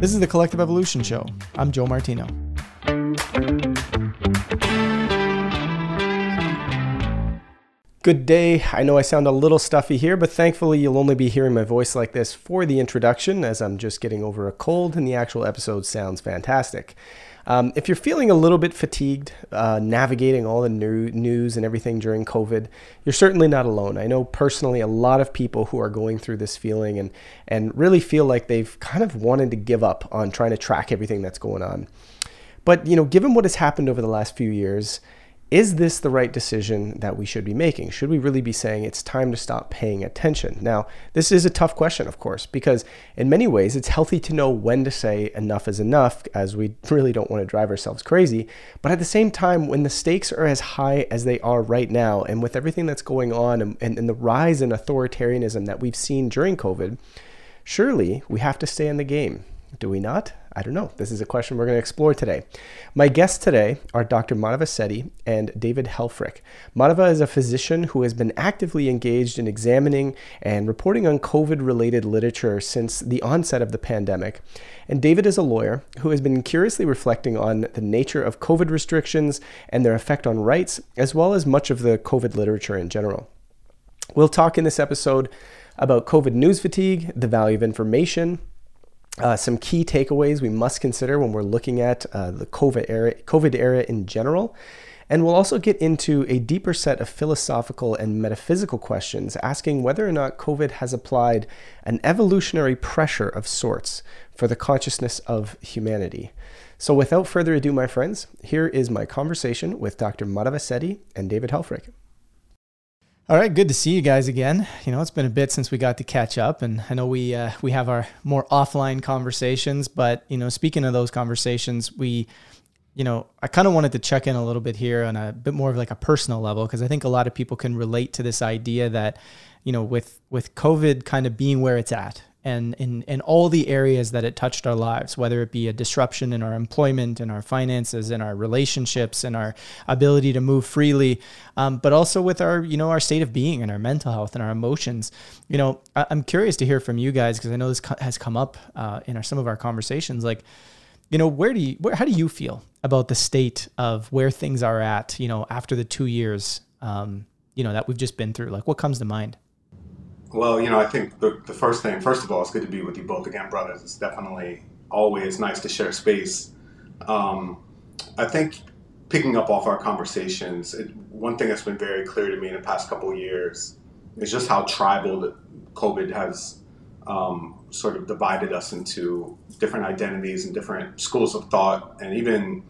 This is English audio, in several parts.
This is the Collective Evolution Show. I'm Joe Martino. Good day. I know I sound a little stuffy here, but thankfully you'll only be hearing my voice like this for the introduction as I'm just getting over a cold and the actual episode sounds fantastic. Um, if you're feeling a little bit fatigued uh, navigating all the new news and everything during COVID, you're certainly not alone. I know personally a lot of people who are going through this feeling and, and really feel like they've kind of wanted to give up on trying to track everything that's going on. But, you know, given what has happened over the last few years, is this the right decision that we should be making? Should we really be saying it's time to stop paying attention? Now, this is a tough question, of course, because in many ways it's healthy to know when to say enough is enough, as we really don't want to drive ourselves crazy. But at the same time, when the stakes are as high as they are right now, and with everything that's going on and, and, and the rise in authoritarianism that we've seen during COVID, surely we have to stay in the game. Do we not? I don't know. This is a question we're going to explore today. My guests today are Dr. Madhava Setty and David Helfrich. Madhava is a physician who has been actively engaged in examining and reporting on COVID related literature since the onset of the pandemic. And David is a lawyer who has been curiously reflecting on the nature of COVID restrictions and their effect on rights, as well as much of the COVID literature in general. We'll talk in this episode about COVID news fatigue, the value of information, uh, some key takeaways we must consider when we're looking at uh, the COVID era, COVID era in general. And we'll also get into a deeper set of philosophical and metaphysical questions, asking whether or not COVID has applied an evolutionary pressure of sorts for the consciousness of humanity. So, without further ado, my friends, here is my conversation with Dr. Madhava and David Helfrich. All right, good to see you guys again. You know, it's been a bit since we got to catch up, and I know we uh, we have our more offline conversations. But you know, speaking of those conversations, we, you know, I kind of wanted to check in a little bit here on a bit more of like a personal level because I think a lot of people can relate to this idea that, you know, with with COVID kind of being where it's at, and in, in all the areas that it touched our lives, whether it be a disruption in our employment, in our finances, in our relationships, in our ability to move freely, um, but also with our, you know, our state of being and our mental health and our emotions. You know, I, am curious to hear from you guys because I know this has come up uh, in our, some of our conversations. Like, you know, where do you, where, how do you feel about the state of where things are at, you know, after the two years, um, you know, that we've just been through? Like, what comes to mind? Well, you know, I think the, the first thing, first of all, it's good to be with you both again, brothers. It's definitely always nice to share space. Um, I think picking up off our conversations, it, one thing that's been very clear to me in the past couple of years is just how tribal COVID has um, sort of divided us into different identities and different schools of thought, and even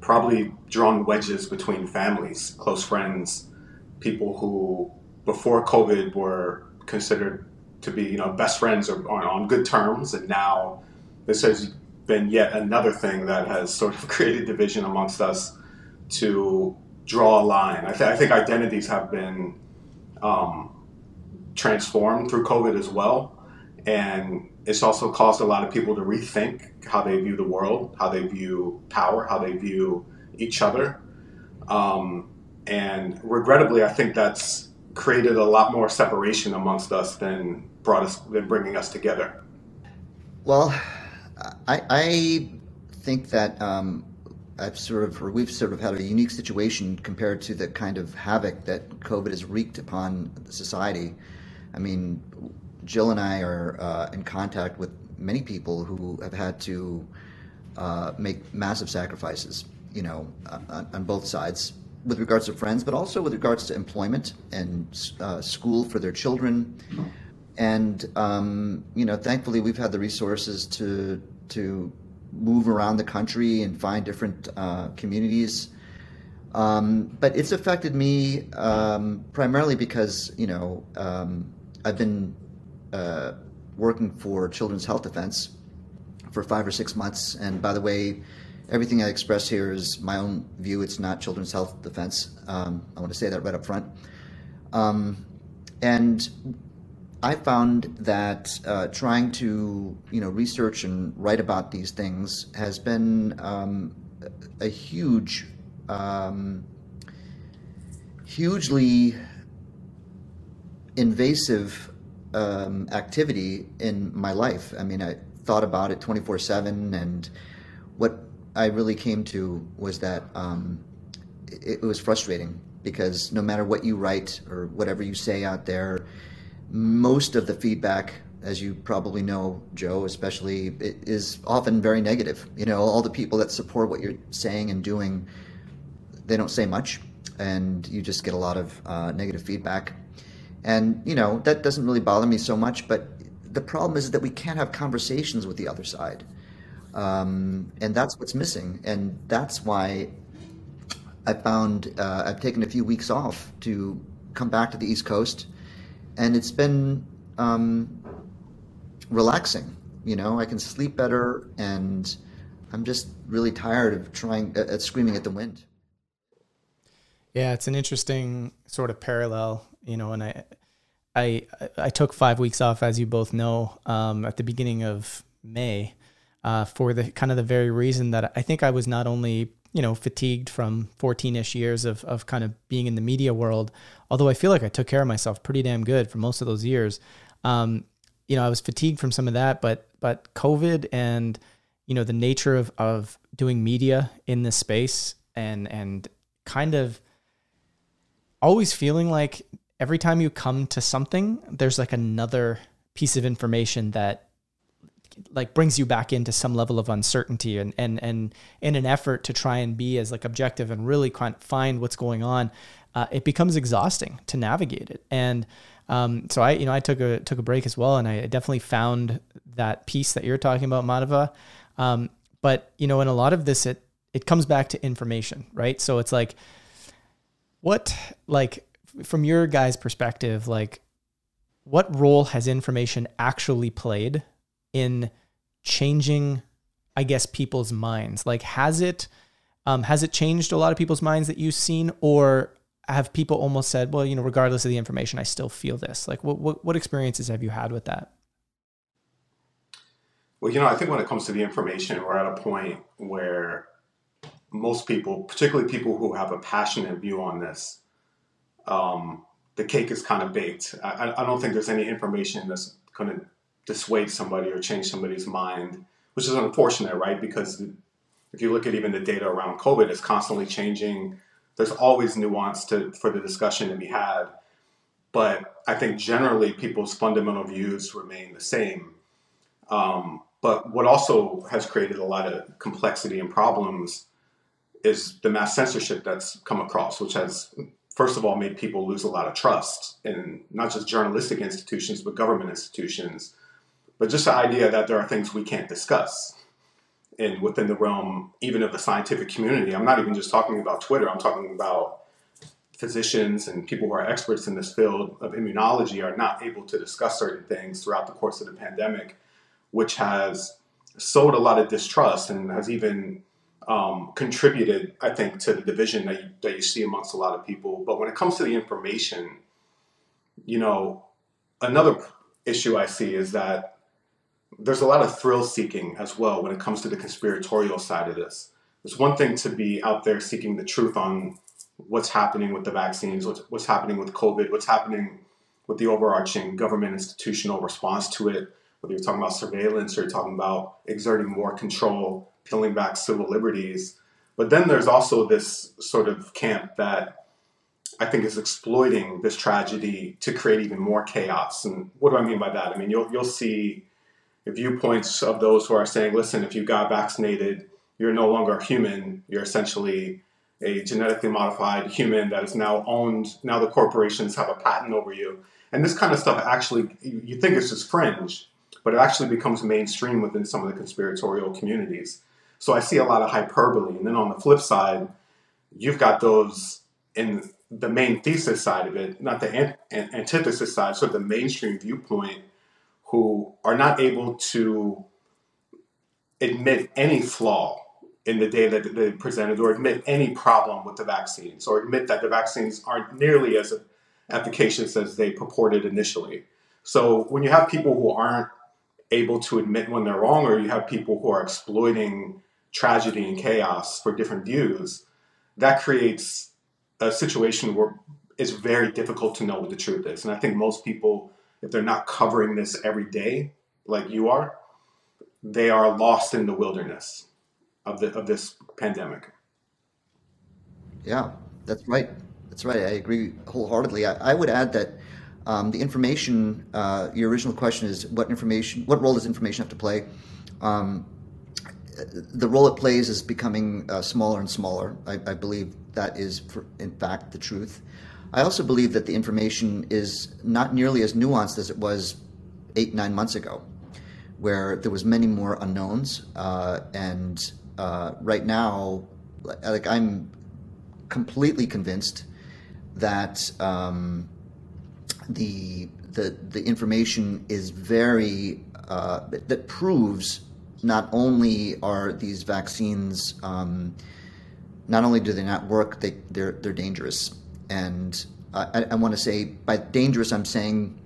probably drawn wedges between families, close friends, people who before COVID were considered to be, you know, best friends or, or on good terms, and now this has been yet another thing that has sort of created division amongst us to draw a line. I, th- I think identities have been um, transformed through COVID as well, and it's also caused a lot of people to rethink how they view the world, how they view power, how they view each other. Um, and regrettably, I think that's created a lot more separation amongst us than brought us than bringing us together. Well, I, I think that um, I've sort of, we've sort of had a unique situation compared to the kind of havoc that COVID has wreaked upon society. I mean, Jill and I are uh, in contact with many people who have had to uh, make massive sacrifices, you know, on both sides with regards to friends, but also with regards to employment and uh, school for their children. And um, you know, thankfully, we've had the resources to to move around the country and find different uh, communities. Um, but it's affected me um, primarily because you know um, I've been uh, working for Children's Health Defense for five or six months, and by the way everything I express here is my own view. It's not Children's Health Defense. Um, I want to say that right up front. Um, and I found that uh, trying to you know research and write about these things has been um, a huge, um, hugely invasive um, activity in my life. I mean, I, thought about it 24 7. And what I really came to was that um, it, it was frustrating because no matter what you write or whatever you say out there, most of the feedback as you probably know, Joe, especially, is often very negative. You know, all the people that support what you're saying and doing, they don't say much, and you just get a lot of uh, negative feedback. And you know that doesn't really bother me so much, but the problem is that we can't have conversations with the other side, um, and that's what's missing. And that's why I found uh, I've taken a few weeks off to come back to the East Coast, and it's been um, relaxing. You know, I can sleep better, and I'm just really tired of trying at, at screaming at the wind. Yeah, it's an interesting sort of parallel, you know, and I, I, I took five weeks off, as you both know, um, at the beginning of May, uh, for the kind of the very reason that I think I was not only you know fatigued from 14ish years of of kind of being in the media world, although I feel like I took care of myself pretty damn good for most of those years. Um, you know, I was fatigued from some of that, but but COVID and you know the nature of of doing media in this space and and kind of always feeling like every time you come to something, there's like another piece of information that like brings you back into some level of uncertainty and and and in an effort to try and be as like objective and really find what's going on, uh, it becomes exhausting to navigate it and um, so I, you know, I took a took a break as well, and I definitely found that piece that you're talking about, Madhava. Um, but you know, in a lot of this, it it comes back to information, right? So it's like, what like from your guys' perspective, like what role has information actually played in changing, I guess, people's minds? Like, has it um, has it changed a lot of people's minds that you've seen, or have people almost said, well, you know, regardless of the information, I still feel this? Like, what, what, what experiences have you had with that? Well, you know, I think when it comes to the information, we're at a point where most people, particularly people who have a passionate view on this, um, the cake is kind of baked. I, I don't think there's any information that's going to dissuade somebody or change somebody's mind, which is unfortunate, right? Because if you look at even the data around COVID, it's constantly changing there's always nuance to for the discussion to be had. But I think generally people's fundamental views remain the same. Um, but what also has created a lot of complexity and problems is the mass censorship that's come across, which has, first of all, made people lose a lot of trust in not just journalistic institutions, but government institutions. But just the idea that there are things we can't discuss and within the realm even of the scientific community. I'm not even just talking about Twitter. I'm talking about physicians and people who are experts in this field of immunology are not able to discuss certain things throughout the course of the pandemic, which has sowed a lot of distrust and has even um, contributed, I think, to the division that you, that you see amongst a lot of people. But when it comes to the information, you know, another issue I see is that there's a lot of thrill seeking as well when it comes to the conspiratorial side of this. It's one thing to be out there seeking the truth on what's happening with the vaccines, what's, what's happening with COVID, what's happening with the overarching government institutional response to it, whether you're talking about surveillance or you're talking about exerting more control, peeling back civil liberties. But then there's also this sort of camp that I think is exploiting this tragedy to create even more chaos. And what do I mean by that? I mean, you'll, you'll see viewpoints of those who are saying, listen, if you got vaccinated, you're no longer human. You're essentially a genetically modified human that is now owned. Now the corporations have a patent over you. And this kind of stuff actually, you think it's just fringe, but it actually becomes mainstream within some of the conspiratorial communities. So I see a lot of hyperbole. And then on the flip side, you've got those in the main thesis side of it, not the antithesis side, so the mainstream viewpoint who are not able to admit any flaw in the data that they presented or admit any problem with the vaccines or admit that the vaccines aren't nearly as efficacious as they purported initially. So when you have people who aren't able to admit when they're wrong or you have people who are exploiting tragedy and chaos for different views, that creates a situation where it's very difficult to know what the truth is. And I think most people if they're not covering this every day like you are, they are lost in the wilderness of the of this pandemic. Yeah, that's right. That's right. I agree wholeheartedly. I, I would add that um, the information. Uh, your original question is what information? What role does information have to play? Um, the role it plays is becoming uh, smaller and smaller. I, I believe that is, for, in fact, the truth. I also believe that the information is not nearly as nuanced as it was eight, nine months ago, where there was many more unknowns. Uh, and uh, right now, like I'm completely convinced that um, the the the information is very uh, that proves not only are these vaccines um, not only do they not work, they they're they're dangerous. And I, I want to say by dangerous, I'm saying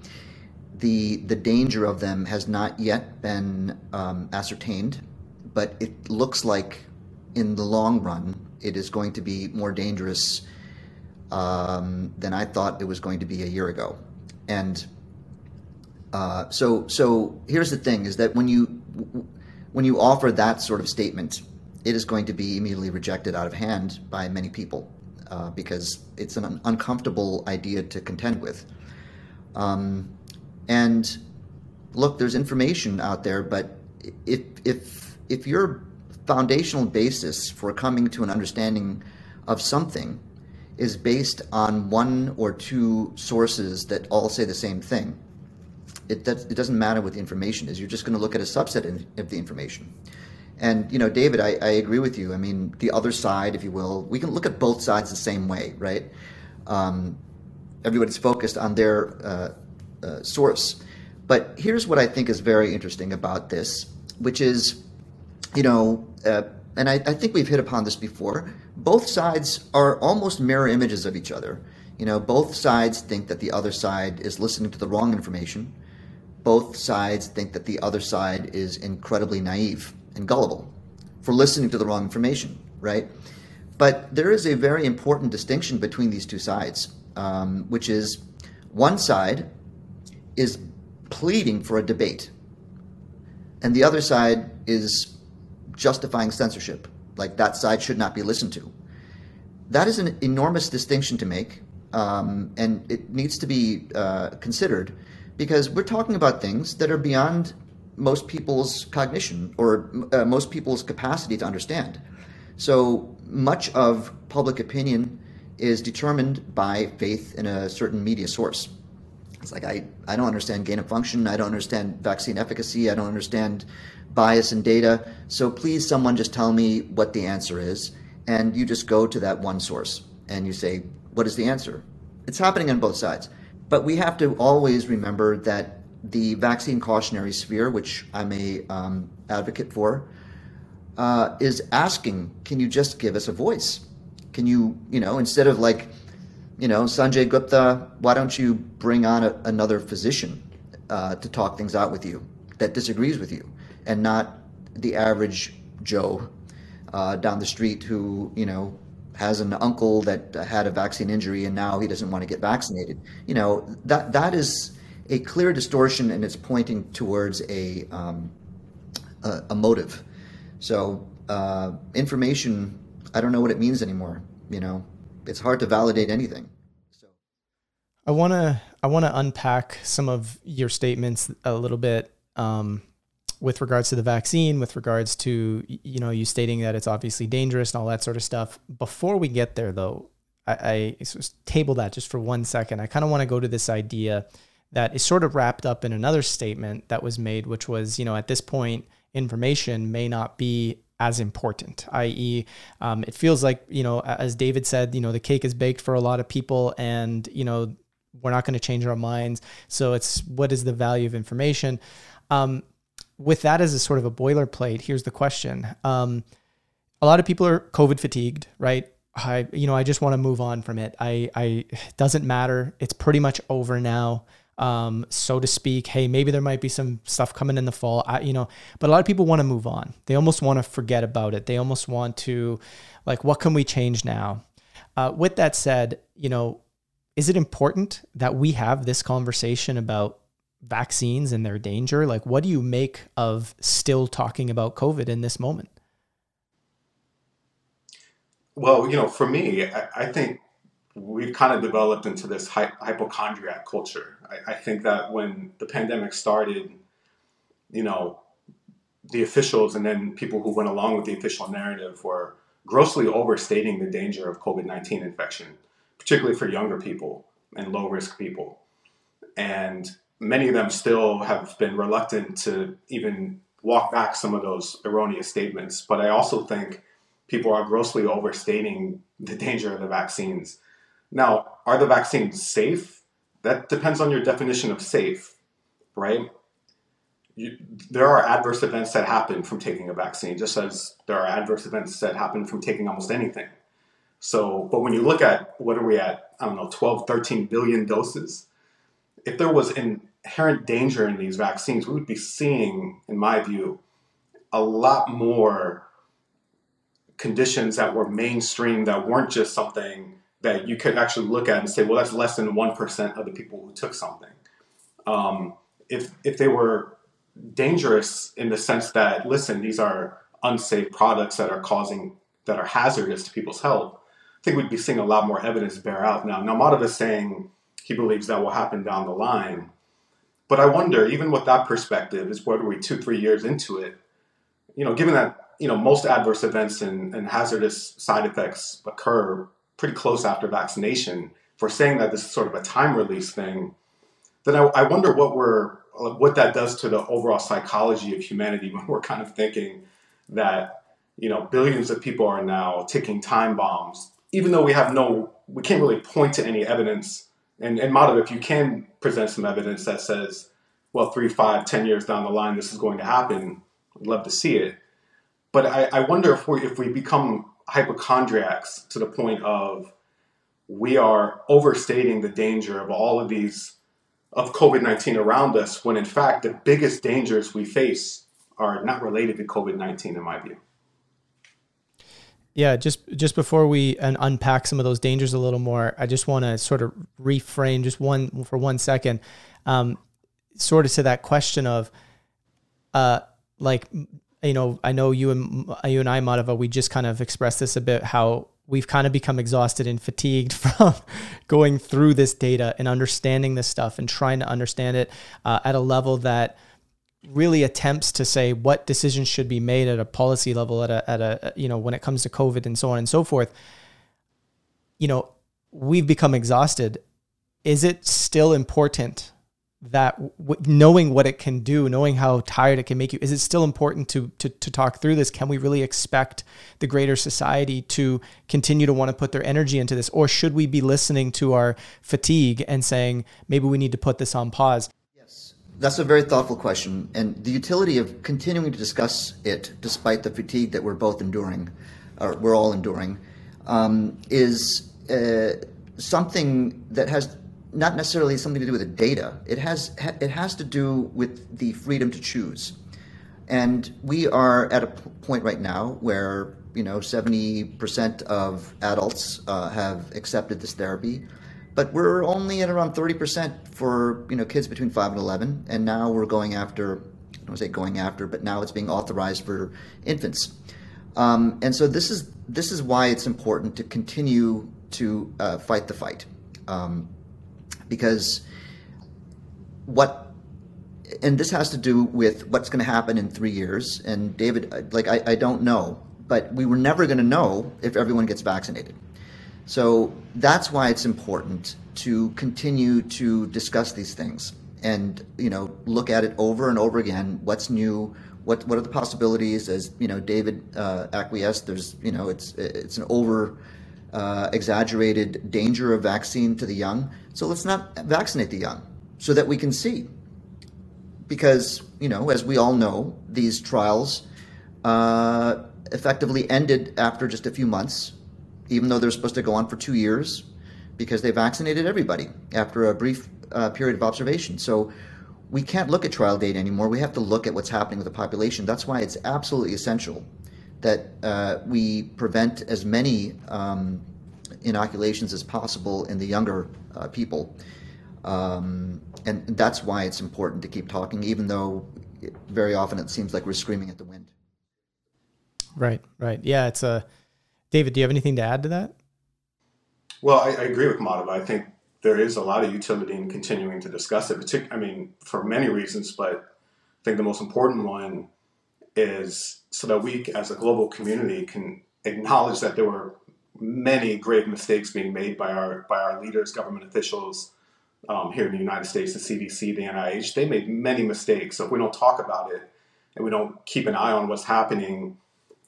the the danger of them has not yet been um, ascertained, but it looks like in the long run it is going to be more dangerous um, than I thought it was going to be a year ago. And uh, so so here's the thing: is that when you when you offer that sort of statement, it is going to be immediately rejected out of hand by many people uh, because it's an uncomfortable idea to contend with. Um, and look, there's information out there, but if if if your foundational basis for coming to an understanding of something is based on one or two sources that all say the same thing, it, it doesn't matter what the information is. You're just going to look at a subset of the information. And you know, David, I, I, agree with you. I mean, the other side, if you will, we can look at both sides the same way, right? Um, everybody's focused on their uh, uh, source. But here's what I think is very interesting about this, which is, you know, uh, and I, I think we've hit upon this before. Both sides are almost mirror images of each other. You know, both sides think that the other side is listening to the wrong information. Both sides think that the other side is incredibly naive and gullible for listening to the wrong information, right? But there is a very important distinction between these two sides, um, which is one side is pleading for a debate, and the other side is justifying censorship. Like that side should not be listened to. That is an enormous distinction to make, um, and it needs to be uh, considered because we're talking about things that are beyond most people's cognition or uh, most people's capacity to understand. So much of public opinion is determined by faith in a certain media source. It's like I, I don't understand gain of function, I don't understand vaccine efficacy, I don't understand bias in data. So please someone just tell me what the answer is. And you just go to that one source and you say, what is the answer? It's happening on both sides. But we have to always remember that the vaccine cautionary sphere, which I'm a um, advocate for, uh, is asking, can you just give us a voice? Can you, you know, instead of like, you know, Sanjay Gupta, why don't you bring on a, another physician uh, to talk things out with you that disagrees with you, and not the average Joe uh, down the street who, you know, has an uncle that had a vaccine injury and now he doesn't want to get vaccinated. You know, that that is a clear distortion and it's pointing towards a, um, a, a, motive. So uh, information, I don't know what it means anymore. You know, it's hard to validate anything. So. I want to I want to unpack some of your statements a little bit um, with regards to the vaccine, with regards to you know you stating that it's obviously dangerous and all that sort of stuff. Before we get there, though, I, I table that just for one second. I kind of want to go to this idea that is sort of wrapped up in another statement that was made, which was, you know, at this point, information may not be as important, i.e., um, it feels like, you know, as David said, you know, the cake is baked for a lot of people and, you know, we're not going to change our minds. So it's what is the value of information? Um, with that as a sort of a boilerplate, here's the question. Um, a lot of people are COVID fatigued, right? I, you know, I just want to move on from it. I, I, it doesn't matter. It's pretty much over now um, so to speak. Hey, maybe there might be some stuff coming in the fall, I, you know, but a lot of people want to move on. They almost want to forget about it. They almost want to, like, what can we change now? Uh, with that said, you know, is it important that we have this conversation about vaccines and their danger? Like, what do you make of still talking about COVID in this moment? Well, you know, for me, I, I think we've kind of developed into this hy- hypochondriac culture. I, I think that when the pandemic started, you know, the officials and then people who went along with the official narrative were grossly overstating the danger of COVID 19 infection, particularly for younger people and low risk people. And many of them still have been reluctant to even walk back some of those erroneous statements. But I also think people are grossly overstating the danger of the vaccines. Now, are the vaccines safe? That depends on your definition of safe, right? You, there are adverse events that happen from taking a vaccine, just as there are adverse events that happen from taking almost anything. So, but when you look at what are we at, I don't know, 12, 13 billion doses, if there was inherent danger in these vaccines, we would be seeing, in my view, a lot more conditions that were mainstream that weren't just something that you could actually look at and say, well, that's less than 1% of the people who took something. Um, if, if they were dangerous in the sense that, listen, these are unsafe products that are causing, that are hazardous to people's health, I think we'd be seeing a lot more evidence bear out now. Now, Madhav is saying he believes that will happen down the line. But I wonder, even with that perspective, is are we two, three years into it? You know, given that you know most adverse events and, and hazardous side effects occur pretty close after vaccination. for saying that this is sort of a time release thing, then I, I wonder what we're what that does to the overall psychology of humanity when we're kind of thinking that you know billions of people are now ticking time bombs, even though we have no, we can't really point to any evidence. And, and Madhav, if you can present some evidence that says, well, three, five, ten years down the line, this is going to happen, I'd love to see it. But I, I wonder if we if we become hypochondriacs to the point of we are overstating the danger of all of these of COVID 19 around us when in fact the biggest dangers we face are not related to COVID 19 in my view. Yeah, just just before we unpack some of those dangers a little more, I just want to sort of reframe just one for one second, um, sort of to that question of, uh, like you know, I know you and you and I, Madhava, we just kind of expressed this a bit how we've kind of become exhausted and fatigued from going through this data and understanding this stuff and trying to understand it uh, at a level that really attempts to say what decisions should be made at a policy level at a, at a you know when it comes to covid and so on and so forth. You know we've become exhausted. Is it still important that w- knowing what it can do, knowing how tired it can make you, is it still important to, to to talk through this? Can we really expect the greater society to continue to want to put their energy into this, or should we be listening to our fatigue and saying maybe we need to put this on pause? Yes, that's a very thoughtful question, and the utility of continuing to discuss it, despite the fatigue that we're both enduring, or we're all enduring, um, is uh, something that has not necessarily something to do with the data. It has it has to do with the freedom to choose. And we are at a point right now where you know 70% of adults uh, have accepted this therapy, but we're only at around 30% for you know kids between five and 11, and now we're going after I don't say going after, but now it's being authorized for infants. Um, and so this is this is why it's important to continue to uh, fight the fight. Um, because what and this has to do with what's going to happen in three years and david like i, I don't know but we were never going to know if everyone gets vaccinated so that's why it's important to continue to discuss these things and you know look at it over and over again what's new what what are the possibilities as you know david uh, acquiesced there's you know it's it's an over uh, exaggerated danger of vaccine to the young. So let's not vaccinate the young so that we can see. Because, you know, as we all know, these trials uh, effectively ended after just a few months, even though they're supposed to go on for two years, because they vaccinated everybody after a brief uh, period of observation. So we can't look at trial data anymore. We have to look at what's happening with the population. That's why it's absolutely essential that uh, we prevent as many um, inoculations as possible in the younger uh, people. Um, and that's why it's important to keep talking, even though very often it seems like we're screaming at the wind. Right, right. Yeah, it's a. David, do you have anything to add to that? Well, I, I agree with Madhav. I think there is a lot of utility in continuing to discuss it. Partic- I mean, for many reasons, but I think the most important one is so that we, as a global community, can acknowledge that there were many grave mistakes being made by our by our leaders, government officials um, here in the United States, the CDC, the NIH. They made many mistakes. So if we don't talk about it and we don't keep an eye on what's happening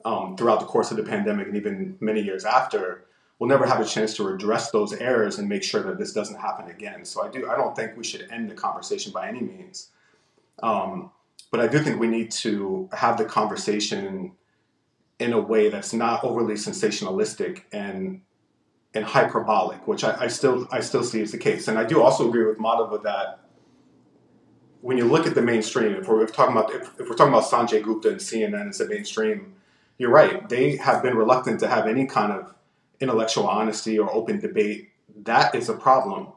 um, throughout the course of the pandemic and even many years after, we'll never have a chance to redress those errors and make sure that this doesn't happen again. So I do. I don't think we should end the conversation by any means. Um, but I do think we need to have the conversation in a way that's not overly sensationalistic and and hyperbolic, which I, I, still I still see as the case. And I do also agree with Madhava that when you look at the mainstream, if we're, talking about if, if, we're talking about Sanjay Gupta and CNN as the mainstream, you're right. They have been reluctant to have any kind of intellectual honesty or open debate. That is a problem.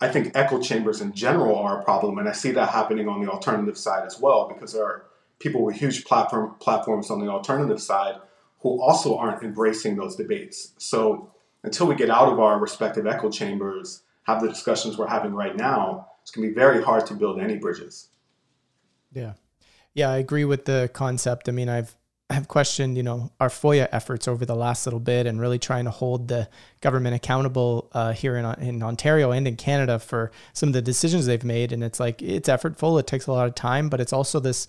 I think echo chambers in general are a problem, and I see that happening on the alternative side as well because there are people with huge platform platforms on the alternative side who also aren't embracing those debates. So until we get out of our respective echo chambers, have the discussions we're having right now, it's going to be very hard to build any bridges. Yeah. Yeah, I agree with the concept. I mean, I've I've questioned, you know, our FOIA efforts over the last little bit and really trying to hold the government accountable uh, here in, in Ontario and in Canada for some of the decisions they've made. And it's like, it's effortful. It takes a lot of time, but it's also this,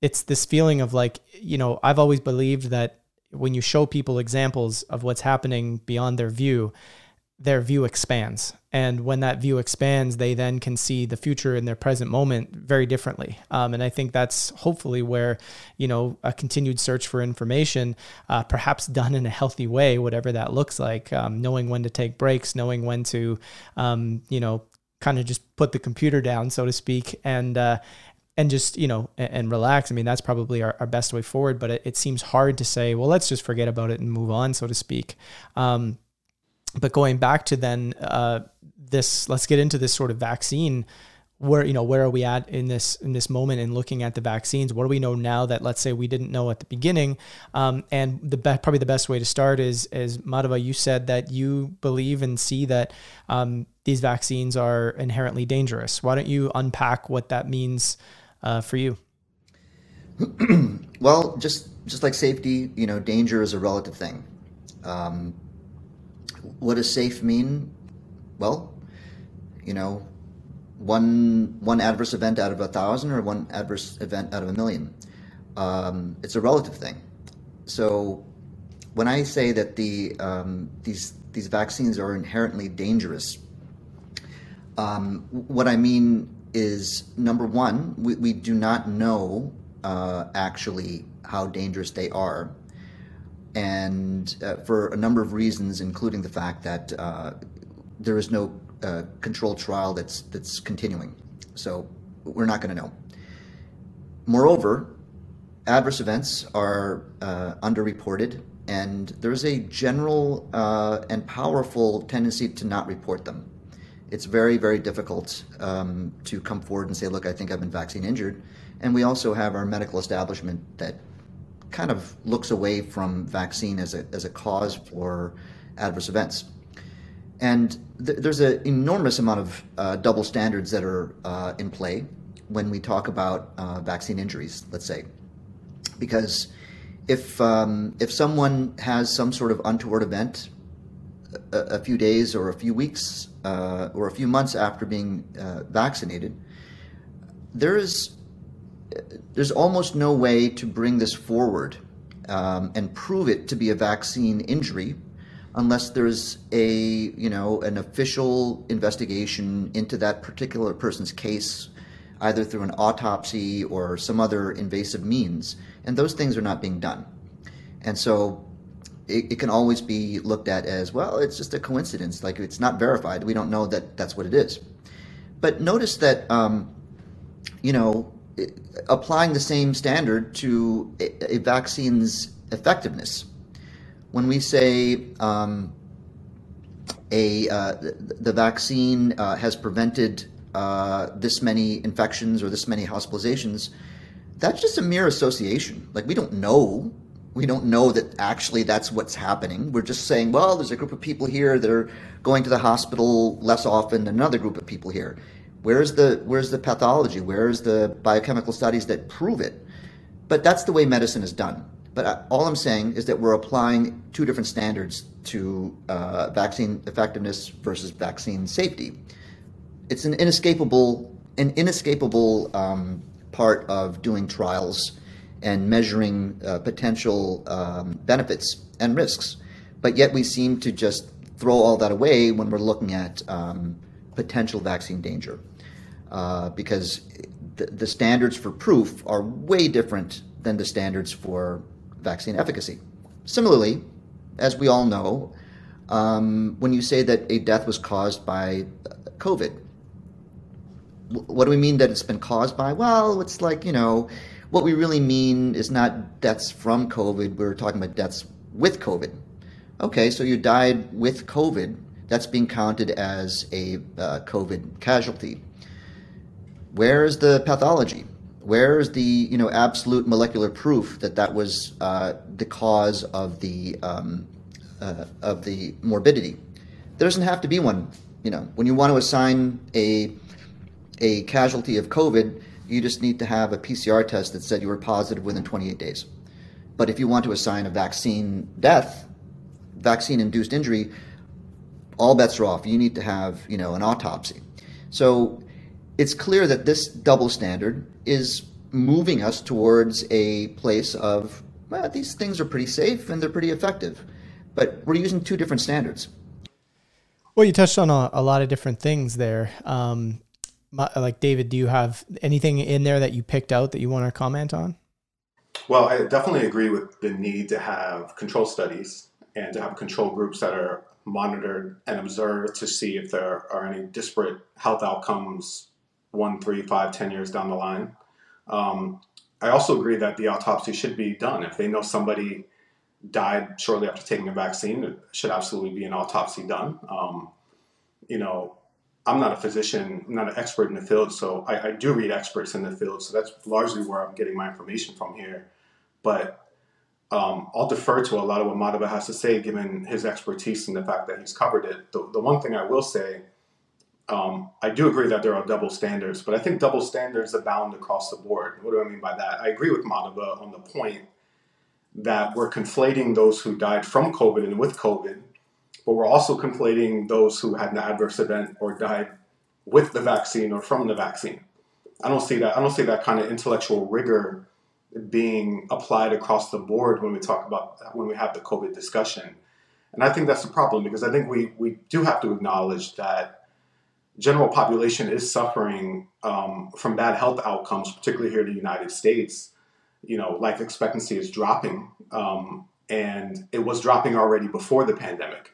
it's this feeling of like, you know, I've always believed that when you show people examples of what's happening beyond their view, their view expands. And when that view expands, they then can see the future in their present moment very differently. Um, and I think that's hopefully where, you know, a continued search for information, uh, perhaps done in a healthy way, whatever that looks like, um, knowing when to take breaks, knowing when to, um, you know, kind of just put the computer down, so to speak, and uh, and just you know and, and, relax. I mean that's probably our, our best way forward but it, it, seems hard to say well let's just forget about it and move on so to speak. Um, but going back to then uh, this let's get into this sort of vaccine. Where you know where are we at in this in this moment and looking at the vaccines? What do we know now that let's say we didn't know at the beginning? Um, and the be- probably the best way to start is as madhava you said that you believe and see that um, these vaccines are inherently dangerous. Why don't you unpack what that means uh, for you? well, just just like safety, you know, danger is a relative thing. Um, what does safe mean? Well, you know, one one adverse event out of a thousand or one adverse event out of a million. Um, it's a relative thing. So when I say that the um, these these vaccines are inherently dangerous, um, what I mean is number one, we, we do not know uh, actually how dangerous they are. And uh, for a number of reasons, including the fact that uh, there is no uh, controlled trial that's, that's continuing. So we're not going to know. Moreover, adverse events are uh, underreported, and there's a general uh, and powerful tendency to not report them it's very, very difficult um, to come forward and say, look, I think I've been vaccine injured. And we also have our medical establishment that kind of looks away from vaccine as a, as a cause for adverse events. And th- there's an enormous amount of uh, double standards that are uh, in play when we talk about uh, vaccine injuries, let's say. Because if, um, if someone has some sort of untoward event a, a few days or a few weeks uh, or a few months after being uh, vaccinated, there is there's almost no way to bring this forward um, and prove it to be a vaccine injury unless there's a you know an official investigation into that particular person's case either through an autopsy or some other invasive means and those things are not being done. And so it, it, can always be looked at as well it's just a coincidence like it's not verified we don't know that that's what it is but notice that um, you know applying the same standard to a, a vaccine's effectiveness when we say um, a uh, the, vaccine uh, has prevented uh, this many infections or this many hospitalizations, that's just a mere association. Like we don't know. We don't know that actually that's what's happening. We're just saying, well, there's a group of people here that are going to the hospital less often than another group of people here. Where's the where's the pathology? Where's the biochemical studies that prove it? But that's the way medicine is done. But all I'm saying is that we're applying two different standards to uh, vaccine effectiveness versus vaccine safety. It's an inescapable, an inescapable um, part of doing trials and measuring uh, potential um, benefits and risks. But yet we seem to just throw all that away when we're looking at um, potential vaccine danger, uh, because the, the standards for proof are way different than the standards for vaccine efficacy. Similarly, as we all know, um, when you say that a death was caused by COVID, what do we mean that it's been caused by? Well, it's like, you know, what we really mean is not deaths from COVID, we're talking about deaths with COVID. Okay, so you died with COVID, that's being counted as a uh, COVID casualty. Where is the pathology? Where is the you know absolute molecular proof that that was uh, the cause of the um, uh, of the morbidity? There doesn't have to be one. You know, when you want to assign a a casualty of COVID, you just need to have a PCR test that said you were positive within 28 days. But if you want to assign a vaccine death, vaccine induced injury, all bets are off. You need to have you know an autopsy. So it's clear that this double standard is moving us towards a place of well, these things are pretty safe and they're pretty effective, but we're using two different standards. Well, you touched on a, a lot of different things there. Um, like David, do you have anything in there that you picked out that you want to comment on? Well, I definitely agree with the need to have control studies and to have control groups that are monitored and observed to see if there are any disparate health outcomes one, three, five, ten years down the line. Um, I also agree that the autopsy should be done. If they know somebody died shortly after taking a vaccine, it should absolutely be an autopsy done. Um, you know, I'm not a physician, I'm not an expert in the field, so I, I, do read experts in the field. So that's largely where I'm getting my information from here. But um, I'll defer to a lot of what Madhava has to say, given his expertise and the fact that he's covered it. The, the one thing I will say um, I do agree that there are double standards, but I think double standards abound across the board. What do I mean by that? I agree with Madhava on the point that we're conflating those who died from COVID and with COVID, but we're also conflating those who had an adverse event or died with the vaccine or from the vaccine. I don't see that. I don't see that kind of intellectual rigor being applied across the board when we talk about when we have the COVID discussion. And I think that's the problem because I think we we do have to acknowledge that general population is suffering um, from bad health outcomes, particularly here in the United States. You know, life expectancy is dropping, um, and it was dropping already before the pandemic,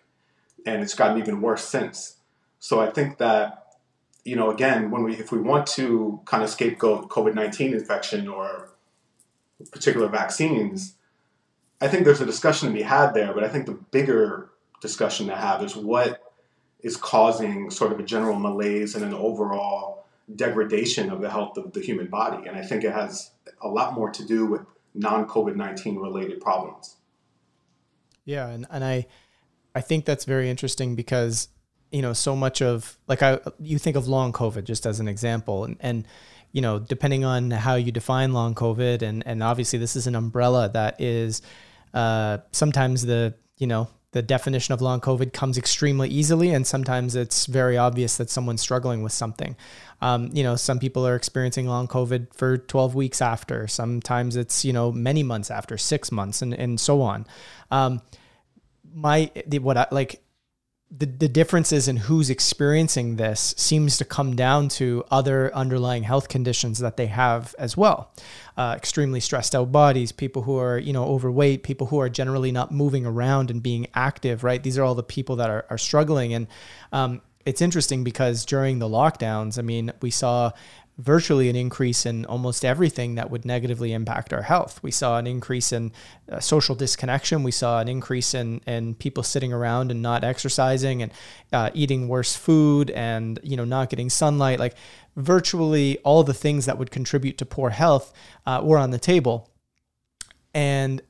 and it's gotten even worse since. So I think that, you know, again, when we if we want to kind of scapegoat COVID nineteen infection or particular vaccines, I think there's a discussion to be had there. But I think the bigger discussion to have is what is causing sort of a general malaise and an overall degradation of the health of the human body. And I think it has a lot more to do with non COVID 19 related problems. Yeah. And, and I, I think that's very interesting because, you know, so much of like I, you think of long COVID just as an example and, and, you know, depending on how you define long COVID and, and obviously this is an umbrella that is, uh, sometimes the, you know, the definition of long COVID comes extremely easily, and sometimes it's very obvious that someone's struggling with something. Um, you know, some people are experiencing long COVID for 12 weeks after. Sometimes it's you know many months after, six months, and and so on. Um, my the, what I like the, the differences in who's experiencing this seems to come down to other underlying health conditions that they have as well. Uh, extremely stressed out bodies, people who are, you know, overweight, people who are generally not moving around and being active, right? These are all the people that are, are struggling. And um, it's interesting because during the lockdowns, I mean, we saw virtually an increase in almost everything that would negatively impact our health. We saw an increase in uh, social disconnection. We saw an increase in, in people sitting around and not exercising and uh, eating worse food and you know not getting sunlight. Like virtually all the things that would contribute to poor health uh, were on the table. And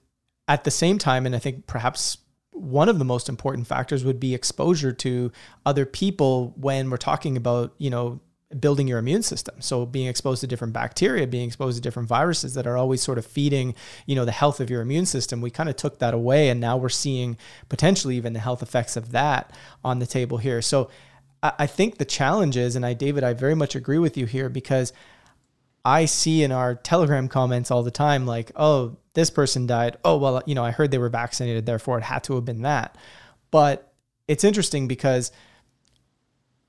at the same time, and I think perhaps one of the most important factors would be exposure to other people when we're talking about you know building your immune system. So being exposed to different bacteria, being exposed to different viruses that are always sort of feeding, you know, the health of your immune system. We kind of took that away and now we're seeing potentially even the health effects of that on the table here. So I think the challenge is, and I, David, I very much agree with you here because I see in our Telegram comments all the time, like, oh, this person died. Oh, well, you know, I heard they were vaccinated, therefore it had to have been that. But it's interesting because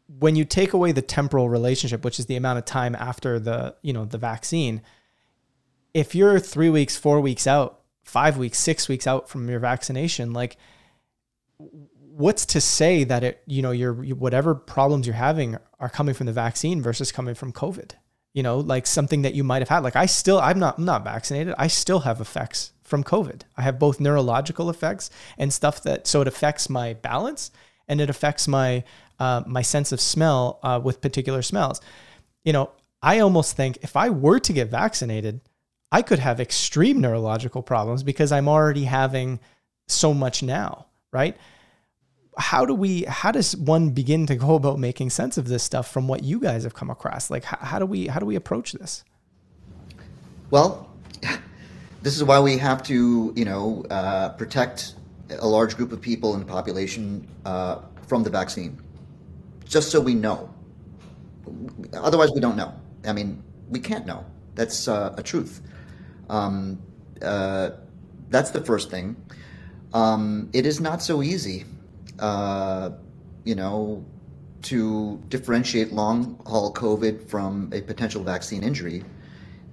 when you take away the temporal relationship, which is the amount of time after the, you know, the vaccine, if you're three weeks, four weeks out, five weeks, six weeks out from your vaccination, like what's to say that it, you know, your whatever problems you're having are coming from the vaccine versus coming from COVID? You know, like something that you might have had. Like I still, I'm not, I'm not vaccinated. I still have effects from COVID. I have both neurological effects and stuff that, so it affects my balance and it affects my uh, my sense of smell uh, with particular smells. You know, I almost think if I were to get vaccinated, I could have extreme neurological problems because I'm already having so much now, right? How do we, how does one begin to go about making sense of this stuff from what you guys have come across? Like, how, how do we, how do we approach this? Well, this is why we have to, you know, uh, protect a large group of people in the population uh, from the vaccine just so we know. Otherwise, we don't know. I mean, we can't know. That's uh, a truth. Um, uh, that's the first thing. Um, it is not so easy, uh, you know, to differentiate long haul COVID from a potential vaccine injury.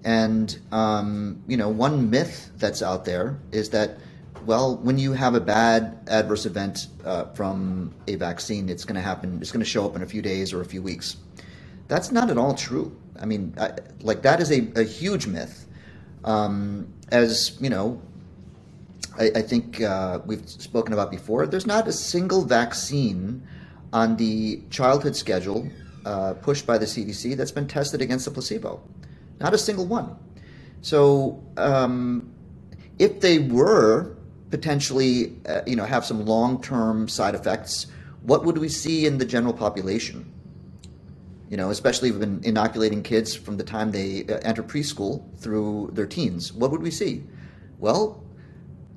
And, um, you know, one myth that's out there is that well, when you have a bad adverse event uh, from a vaccine, it's going to happen. It's going to show up in a few days or a few weeks. That's not at all true. I mean, I, like that is a, a huge myth. Um, as you know, I, I think uh, we've spoken about before. There's not a single vaccine on the childhood schedule uh, pushed by the CDC that's been tested against a placebo. Not a single one. So, um, if they were potentially, uh, you know, have some long-term side effects, what would we see in the general population? You know, especially if we've been inoculating kids from the time they uh, enter preschool through their teens. What would we see? Well,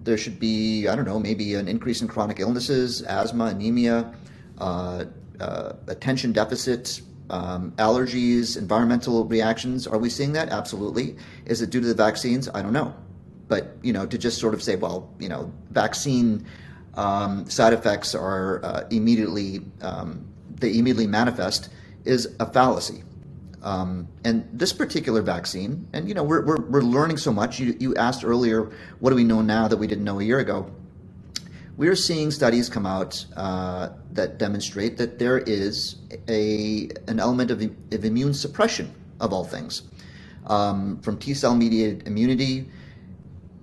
there should be, I don't know, maybe an increase in chronic illnesses, asthma, anemia, uh, uh, attention deficit, um, allergies, environmental reactions. Are we seeing that? Absolutely. Is it due to the vaccines? I don't know. But you know, to just sort of say, well, you know, vaccine um, side effects are uh, immediately um, they immediately manifest is a fallacy. Um, and this particular vaccine, and you know, we're, we're, we're learning so much. You, you asked earlier, what do we know now that we didn't know a year ago? We're seeing studies come out uh, that demonstrate that there is a an element of, of immune suppression of all things, um, from T cell mediated immunity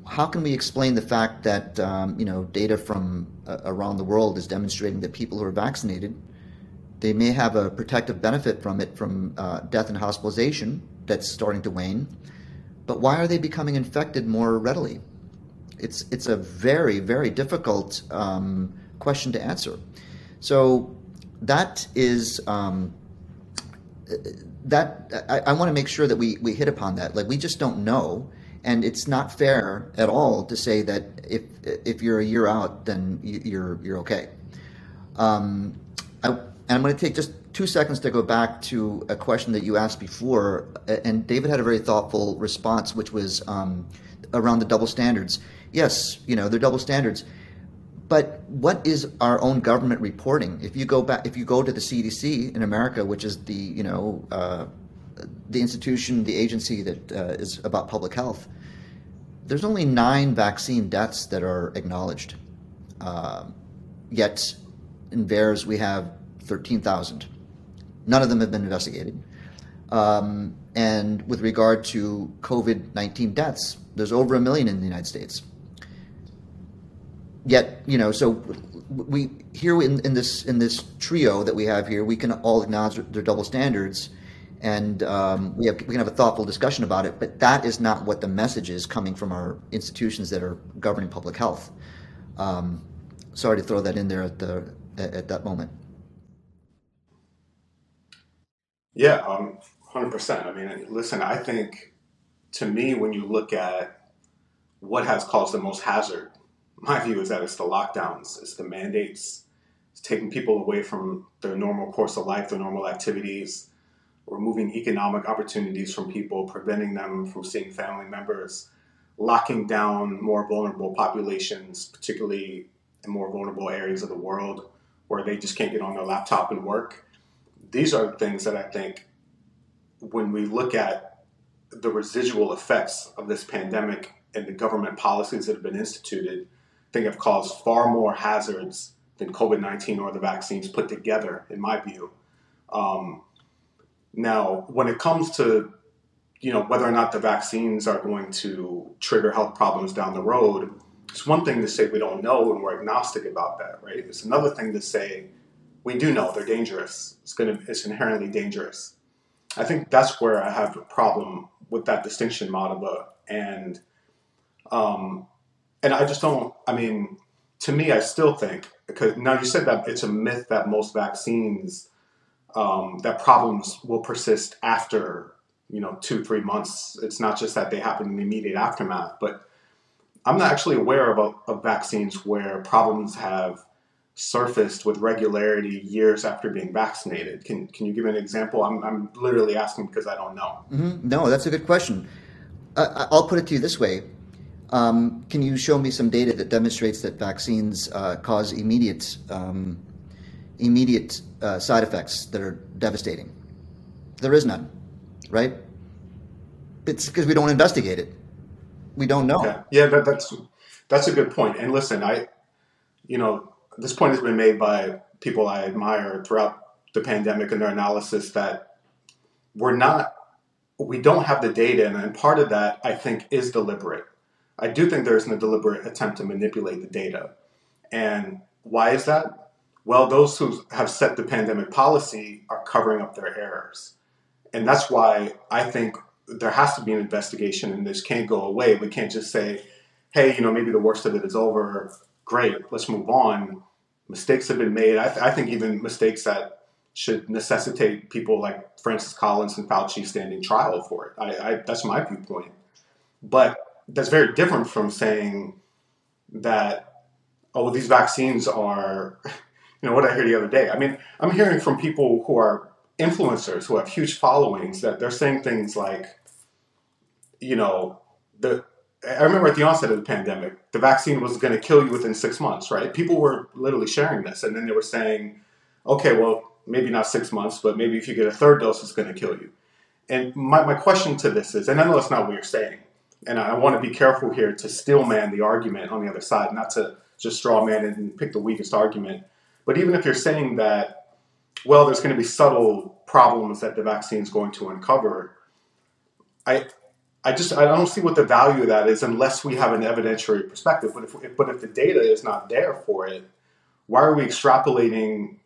how can we explain the fact that um, you know data from uh, around the world is demonstrating that people who are vaccinated they may have a protective benefit from it from uh, death and hospitalization that's starting to wane but why are they becoming infected more readily? It's it's a very very difficult um, question to answer. So that is um, that I, I want to make sure that we, we hit upon that. Like we just don't know and it's not fair at all to say that if if you're a year out, then you're you're okay. Um, I, and I'm going to take just two seconds to go back to a question that you asked before, and David had a very thoughtful response, which was um, around the double standards. Yes, you know they're double standards, but what is our own government reporting? If you go back, if you go to the CDC in America, which is the you know uh, the institution, the agency that uh, is about public health, there's only nine vaccine deaths that are acknowledged. Uh, yet in VAERS we have 13,000. None of them have been investigated. Um, And with regard to COVID 19 deaths, there's over a million in the United States. Yet, you know, so we here in, in this in this trio that we have here, we can all acknowledge their double standards, and um, we have we can have a thoughtful discussion about it. But that is not what the message is coming from our institutions that are governing public health. Um, sorry to throw that in there at the at, at that moment. Yeah, um, hundred percent. I mean, listen, I think to me, when you look at what has caused the most hazard, my view is that it's the lockdowns, it's the mandates, it's taking people away from their normal course of life, their normal activities, removing economic opportunities from people, preventing them from seeing family members, locking down more vulnerable populations, particularly in more vulnerable areas of the world where they just can't get on their laptop and work. These are things that I think when we look at the residual effects of this pandemic and the government policies that have been instituted, I think have caused far more hazards than COVID 19 or the vaccines put together, in my view. Um, now, when it comes to you know whether or not the vaccines are going to trigger health problems down the road, it's one thing to say we don't know and we're agnostic about that, right? It's another thing to say we do know they're dangerous. It's going to it's inherently dangerous. I think that's where I have a problem with that distinction, Madhava, and um, and I just don't. I mean, to me, I still think because now you said that it's a myth that most vaccines um, that problems will persist after you know two three months. It's not just that they happen in the immediate aftermath, but I'm not actually aware of, a, of vaccines where problems have surfaced with regularity years after being vaccinated. Can, can you give an example? I'm, I'm literally asking because I don't know. Mm-hmm. No, that's a good question. Uh, I'll put it to you this way. Um, can you show me some data that demonstrates that vaccines uh, cause immediate um, immediate uh, side effects that are devastating? There is none, right? It's because we don't investigate it we don't know. Yeah, that, that's that's a good point. And listen, I, you know, this point has been made by people I admire throughout the pandemic and their analysis that we're not, we don't have the data, and, and part of that I think is deliberate. I do think there's a deliberate attempt to manipulate the data, and why is that? Well, those who have set the pandemic policy are covering up their errors. And that's why I think there has to be an investigation and this can't go away. We can't just say, hey, you know, maybe the worst of it is over. Great, let's move on. Mistakes have been made. I, th- I think even mistakes that should necessitate people like Francis Collins and Fauci standing trial for it. I, I, that's my viewpoint. But that's very different from saying that, oh, these vaccines are, you know, what I heard the other day. I mean, I'm hearing from people who are influencers who have huge followings that they're saying things like, you know, the I remember at the onset of the pandemic, the vaccine was going to kill you within six months, right? People were literally sharing this, and then they were saying, okay, well, maybe not six months, but maybe if you get a third dose, it's going to kill you. And my, my question to this is, and I know that's not what you're saying, and I want to be careful here to still man the argument on the other side, not to just straw man and pick the weakest argument. But even if you're saying that well, there's going to be subtle problems that the vaccine is going to uncover. I, I just I don't see what the value of that is unless we have an evidentiary perspective. But if but if the data is not there for it, why are we extrapolating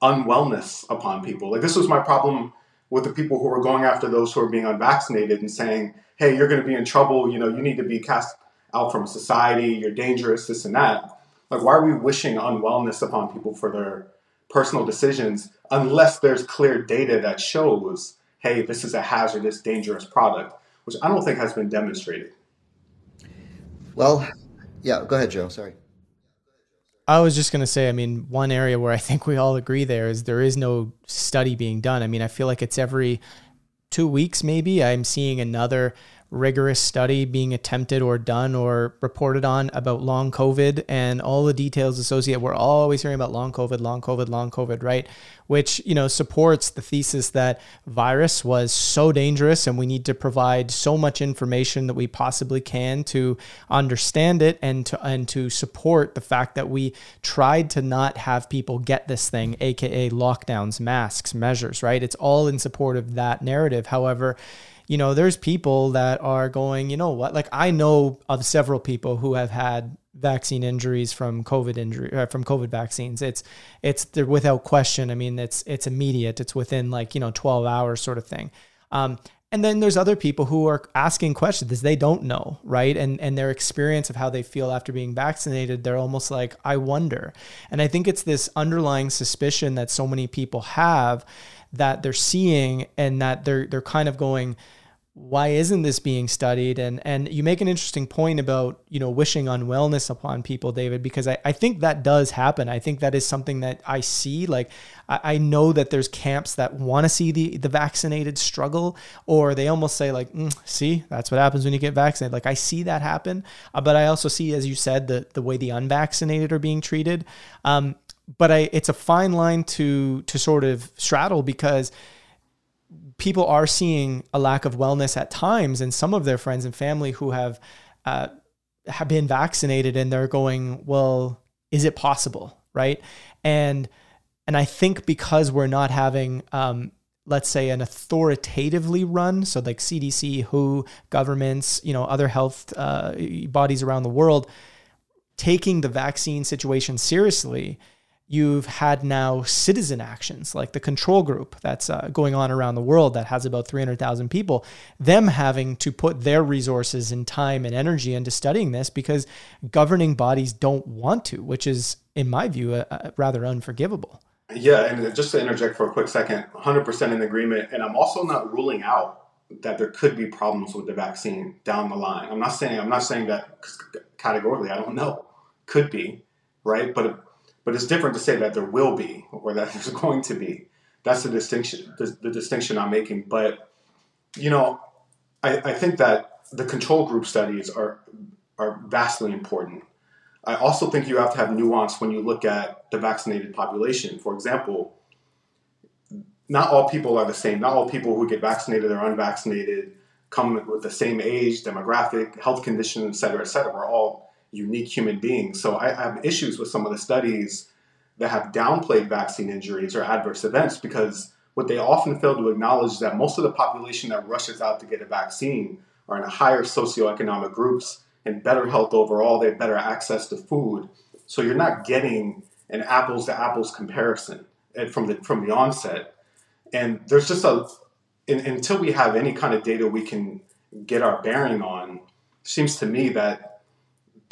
unwellness upon people? Like this was my problem with the people who were going after those who are being unvaccinated and saying, "Hey, you're going to be in trouble. You know, you need to be cast out from society. You're dangerous. This and that." Like, why are we wishing unwellness upon people for their personal decisions unless there's clear data that shows, hey, this is a hazardous, dangerous product, which I don't think has been demonstrated. Well, yeah, go ahead, Joe. Sorry. I was just going to say, I mean, one area where I think we all agree there is there is no study being done. I mean, I feel like it's every two weeks, maybe, I'm seeing another rigorous study being attempted or done or reported on about long COVID and all the details associated. We're always hearing about long COVID, long COVID, long COVID, right? Which, you know, supports the thesis that virus was so dangerous and we need to provide so much information that we possibly can to understand it and to and to support the fact that we tried to not have people get this thing, aka lockdowns, masks, measures, right? It's all in support of that narrative. However, you know, there's people that are going, you know what? Like I know of several people who have had vaccine injuries from COVID injury uh, from COVID vaccines. It's it's they're without question. I mean, it's it's immediate. It's within like you know 12 hours sort of thing. Um, and then there's other people who are asking questions they don't know, right? And and their experience of how they feel after being vaccinated, they're almost like, I wonder. And I think it's this underlying suspicion that so many people have that they're seeing and that they're they're kind of going, why isn't this being studied? And and you make an interesting point about you know wishing on wellness upon people david because i, I think that does happen. I think that is something that i see. Like i, I know that there's camps that want to see the the vaccinated struggle or they almost say like mm, see that's what happens when you get vaccinated. Like i see that happen. Uh, but i also see as you said the the way the unvaccinated are being treated. Um, but I, it's a fine line to to sort of straddle because people are seeing a lack of wellness at times and some of their friends and family who have uh, have been vaccinated and they're going well is it possible? Right? And and i think because we're not having um, let's say an authoritatively run so like cdc who governments you know other health uh, bodies around the world taking the vaccine situation seriously You've had now citizen actions like the control group that's uh, going on around the world that has about 300,000 people, them having to put their resources and time and energy into studying this because governing bodies don't want to, which is, in my view, a rather unforgivable. Yeah, and just to interject for a quick second, 100% in agreement. And I'm also not ruling out that there could be problems with the vaccine down the line. I'm not saying I'm not saying that categorically. I don't know. Could be, right? But but it's different to say that there will be or that there's going to be. That's the distinction. The, the distinction I'm making. But you know, I, I think that the control group studies are are vastly important. I also think you have to have nuance when you look at the vaccinated population. For example, not all people are the same. Not all people who get vaccinated or unvaccinated come with the same age, demographic, health condition, et cetera, et cetera. We're all unique human beings. So I have issues with some of the studies that have downplayed vaccine injuries or adverse events because what they often fail to acknowledge is that most of the population that rushes out to get a vaccine are in higher socioeconomic groups and better health overall. They have better access to food. So you're not getting an apples to apples comparison eh, from the from the onset. And there's just a in, until we have any kind of data we can get our bearing on, seems to me that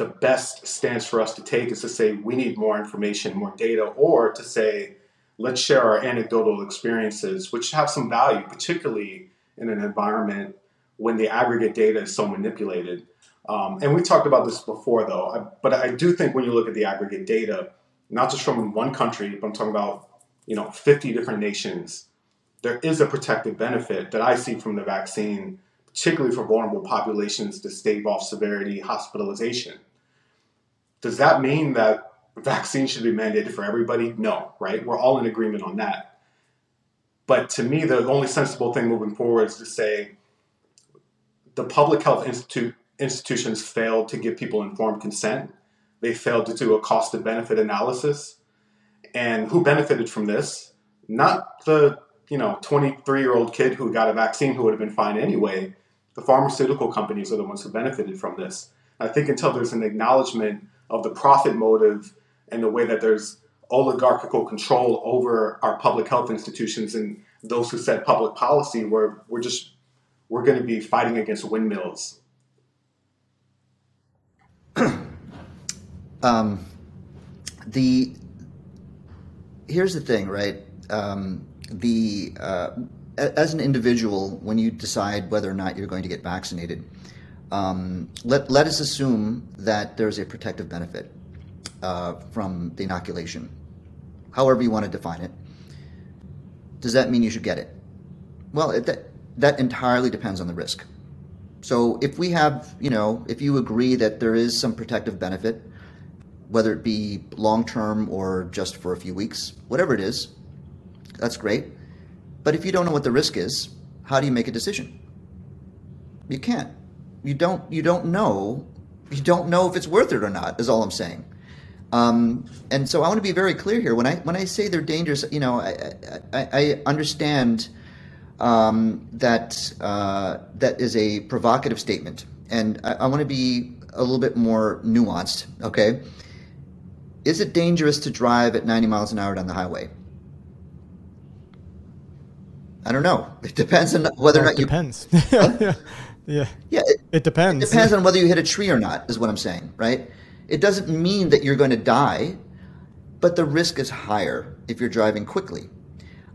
the best stance for us to take is to say we need more information, more data, or to say let's share our anecdotal experiences, which have some value, particularly in an environment when the aggregate data is so manipulated. Um, and we talked about this before, though. I, but I do think when you look at the aggregate data, not just from one country, but I'm talking about you know 50 different nations, there is a protective benefit that I see from the vaccine, particularly for vulnerable populations to stave off severity, hospitalization. Does that mean that vaccines should be mandated for everybody? No, right? We're all in agreement on that. But to me, the only sensible thing moving forward is to say the public health institute, institutions failed to give people informed consent. They failed to do a cost of benefit analysis. And who benefited from this? Not the you know 23 year old kid who got a vaccine who would have been fine anyway. The pharmaceutical companies are the ones who benefited from this. I think until there's an acknowledgement of the profit motive and the way that there's oligarchical control over our public health institutions and those who set public policy we're, we're just we're going to be fighting against windmills. Um, the here's the thing right? Um, the uh, as an individual when you decide whether or not you're going to get vaccinated um, let, let us assume that there's a protective benefit uh, from the inoculation, however you want to define it. Does that mean you should get it? Well, it, that, that entirely depends on the risk. So if we have, you know, if you agree that there is some protective benefit, whether it be long term or just for a few weeks, whatever it is, that's great. But if you don't know what the risk is, how do you make a decision? You can't you don't you don't know you don't know if it's worth it or not. Is all I'm saying. Um, and so I want to be very clear here. When I when I say they're dangerous, you know, I I, I understand um, that uh, that is a provocative statement, and I, I want to be a little bit more nuanced. Okay, is it dangerous to drive at 90 miles an hour down the highway? I don't know. It depends on whether Well, or not you. depends. yeah. Yeah. Yeah, it, It depends. it depends on whether you hit a tree or not. Is what I'm saying, right? It doesn't mean that you're going to die, but the risk is higher if you're driving quickly.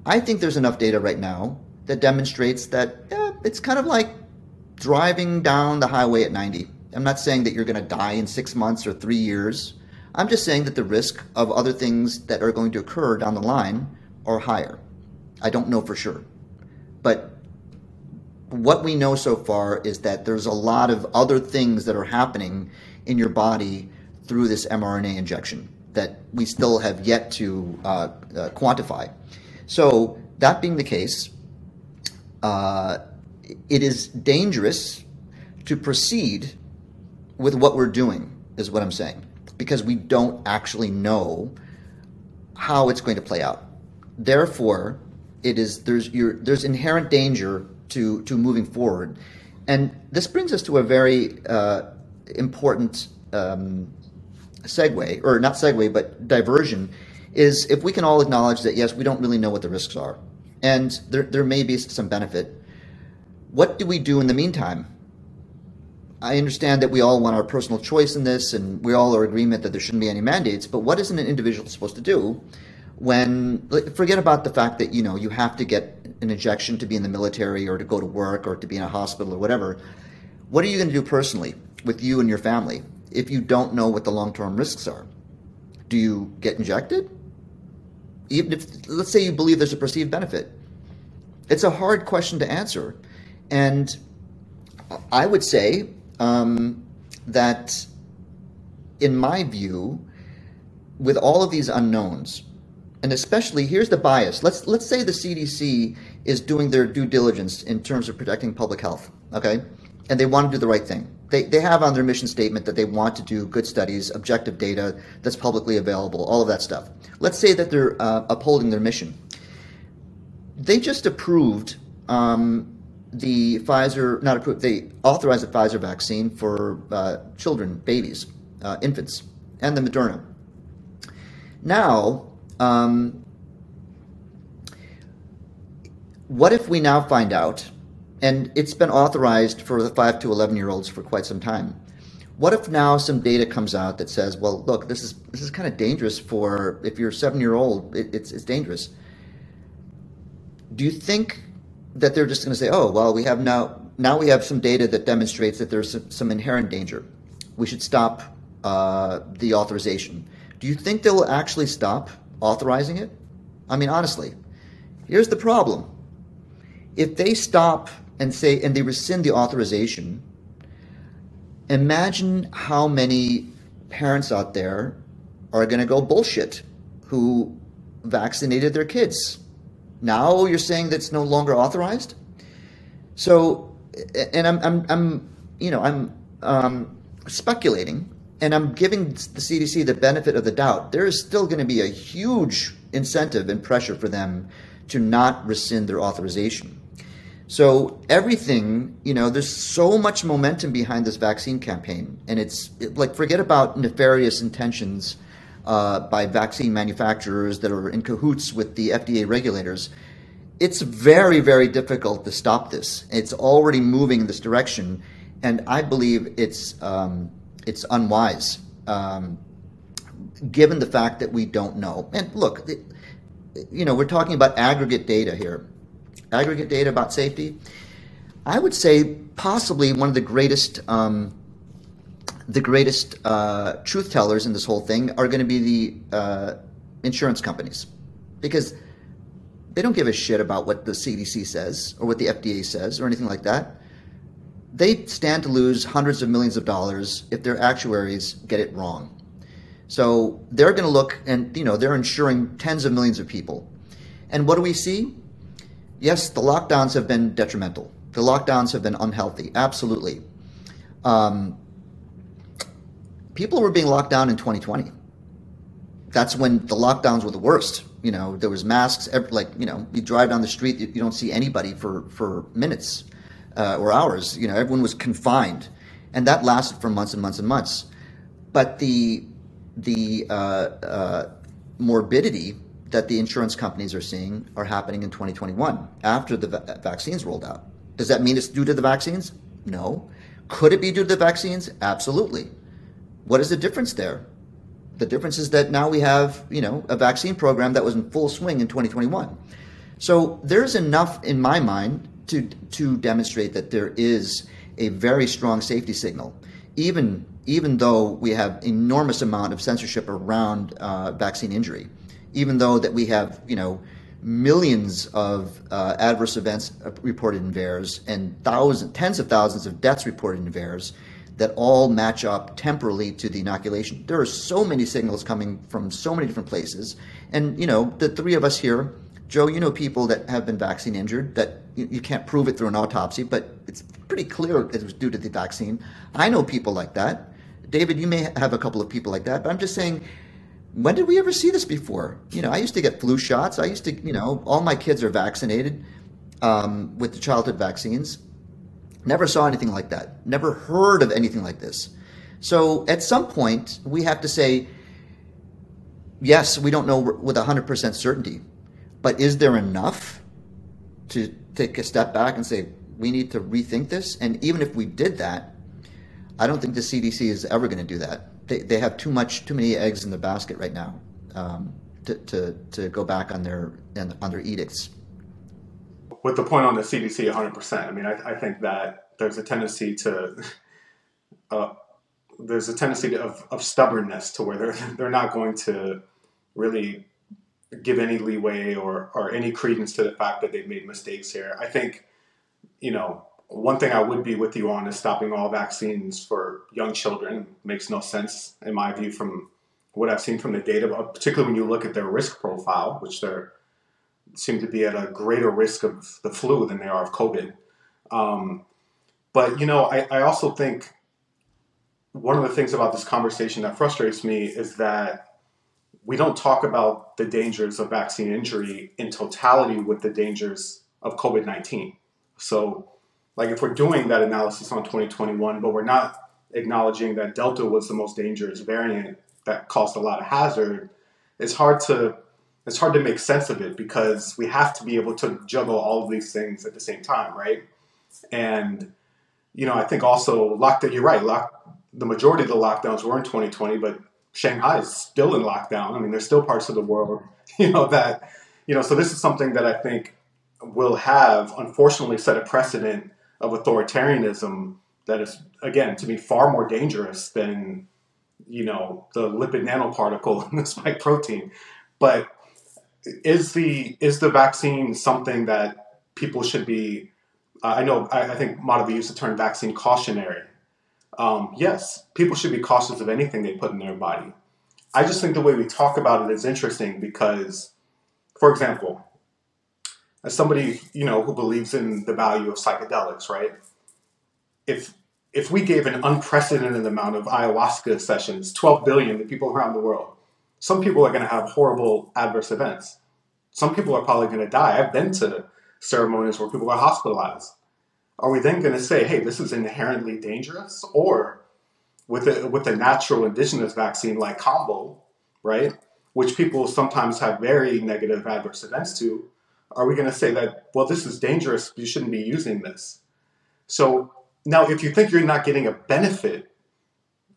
I think there's enough data right now that demonstrates that yeah, it's kind of like driving down the highway at 90. I'm not saying that you're going to die in six months or three years. I'm just saying that the risk of other things that are going to occur down the line are higher. I don't know for sure. But what we know so far is that there's a lot of other things that are happening in your body through this mRNA injection that we still have yet to uh, uh, quantify. So, that being the case, uh, it is dangerous to proceed with what we're doing, is what I'm saying, because we don't actually know how it's going to play out. Therefore, it is there's there's inherent danger to to moving forward, and this brings us to a very uh, important um, segue, or not segue, but diversion, is if we can all acknowledge that yes, we don't really know what the risks are, and there there may be some benefit. What do we do in the meantime? I understand that we all want our personal choice in this, and we all are agreement that there shouldn't be any mandates. But what is an individual supposed to do when? Forget about the fact that you know you have to get an injection to be in the military, or to go to work, or to be in a hospital, or whatever. What are you going to do personally with you and your family if you don't know what the long-term risks are? Do you get injected? Even if, let's say, you believe there's a perceived benefit, it's a hard question to answer, and I would say um, that, in my view, with all of these unknowns, and especially here's the bias. Let's let's say the CDC is doing their due diligence in terms of protecting public health, okay, and they want to do the right thing. They they have on their mission statement that they want to do good studies, objective data that's publicly available, all of that stuff. Let's say that they're uh, upholding their mission. They just approved um, the Pfizer, not approved, they authorized the Pfizer vaccine for uh, children, babies, uh, infants, and the Moderna. Now, um, what if we now find out, and it's been authorized for the 5 to 11 year olds for quite some time. What if now some data comes out that says, well, look, this is this is kind of dangerous for if you're a seven year old, it, it's it's dangerous. Do you think that they're just going to say, "Oh, well, we have now now we have some data that demonstrates that there's some, some inherent danger. We should stop uh, the authorization." Do you think they'll actually stop authorizing it? I mean, honestly, here's the problem: if they stop and say and they rescind the authorization, imagine how many parents out there are going to go bullshit who vaccinated their kids. Now you're saying that it's no longer authorized. So, and I'm, I'm, I'm you know, I'm um, speculating, and I'm giving the CDC the benefit of the doubt. There is still going to be a huge incentive and pressure for them to not rescind their authorization. So everything, you know, there's so much momentum behind this vaccine campaign, and it's it, like forget about nefarious intentions uh, by vaccine manufacturers that are in cahoots with the FDA regulators. It's very, very difficult to stop this. It's already moving in this direction, and I believe it's um, it's unwise, um, given the fact that we don't know. And look, you know, we're talking about aggregate data here aggregate data about safety. I would say possibly one of the greatest, um, the greatest uh, truth tellers in this whole thing are going to be the uh, insurance companies, because they don't give a shit about what the CDC says or what the FDA says or anything like that. They stand to lose hundreds of millions of dollars if their actuaries get it wrong. So they're going to look and you know they're insuring tens of millions of people. And what do we see? yes, the lockdowns have been detrimental. The lockdowns have been unhealthy, absolutely. Um, people were being locked down in 2020. That's when the lockdowns were the worst. You know, there was masks. Like you know, you drive down the street, you, you don't see anybody for for minutes uh, or hours. You know, everyone was confined, and that lasted for months and months and months. But the the uh, uh, morbidity that the insurance companies are seeing are happening in 2021 after the va- vaccines rolled out. Does that mean it's due to the vaccines? No. Could it be due to the vaccines? Absolutely. What is the difference there? The difference is that now we have, you know, a vaccine program that was in full swing in 2021. So there's enough in my mind to to demonstrate that there is a very strong safety signal, even even though we have enormous amount of censorship around uh, vaccine injury, even though that we have, you know, millions of uh, adverse events reported in VAERS and thousands, tens of thousands of deaths reported in VAERS that all match up temporally to the inoculation. There are so many signals coming from so many different places. And, you know, the three of us here, Joe, you know people that have been vaccine injured that you, you can't prove it through an autopsy, but it's pretty clear it was due to the vaccine. I know people like that. David, you may have a couple of people like that, but I'm just saying, when did we ever see this before? You know, I used to get flu shots. I used to, you know, all my kids are vaccinated um, with the childhood vaccines. Never saw anything like that. Never heard of anything like this. So at some point, we have to say, yes, we don't know with 100% certainty, but is there enough to take a step back and say, we need to rethink this? And even if we did that, I don't think the CDC is ever going to do that. They, they have too much, too many eggs in the basket right now um, to, to, to go back on their on their edicts with the point on the CDC 100%. I mean, I, I think that there's a tendency to, uh, there's a tendency of, of stubbornness to where they're, they're not going to really give any leeway or, or any credence to the fact that they've made mistakes here. I think, you know, one thing I would be with you on is stopping all vaccines for young children makes no sense in my view from what I've seen from the data, particularly when you look at their risk profile, which they're seem to be at a greater risk of the flu than they are of COVID. Um, but you know, I, I also think one of the things about this conversation that frustrates me is that we don't talk about the dangers of vaccine injury in totality with the dangers of COVID 19. So, like, if we're doing that analysis on 2021, but we're not acknowledging that Delta was the most dangerous variant that caused a lot of hazard, it's hard to it's hard to make sense of it because we have to be able to juggle all of these things at the same time, right? And you know, I think also lockdown. You're right. Lock, the majority of the lockdowns were in 2020, but Shanghai is still in lockdown. I mean, there's still parts of the world, you know, that you know. So this is something that I think will have, unfortunately, set a precedent of authoritarianism that is, again, to me, far more dangerous than you know the lipid nanoparticle in the spike protein. But is the is the vaccine something that people should be? Uh, I know I, I think Madhava used the term vaccine cautionary. Um, yes, people should be cautious of anything they put in their body. I just think the way we talk about it is interesting because, for example, as somebody you know who believes in the value of psychedelics, right? If if we gave an unprecedented amount of ayahuasca sessions, 12 billion to people around the world, some people are going to have horrible adverse events. Some people are probably going to die. I've been to ceremonies where people are hospitalized. Are we then going to say, hey, this is inherently dangerous? Or with a, with a natural indigenous vaccine like kambo, right, which people sometimes have very negative adverse events to, are we going to say that, well, this is dangerous, you shouldn't be using this? So now, if you think you're not getting a benefit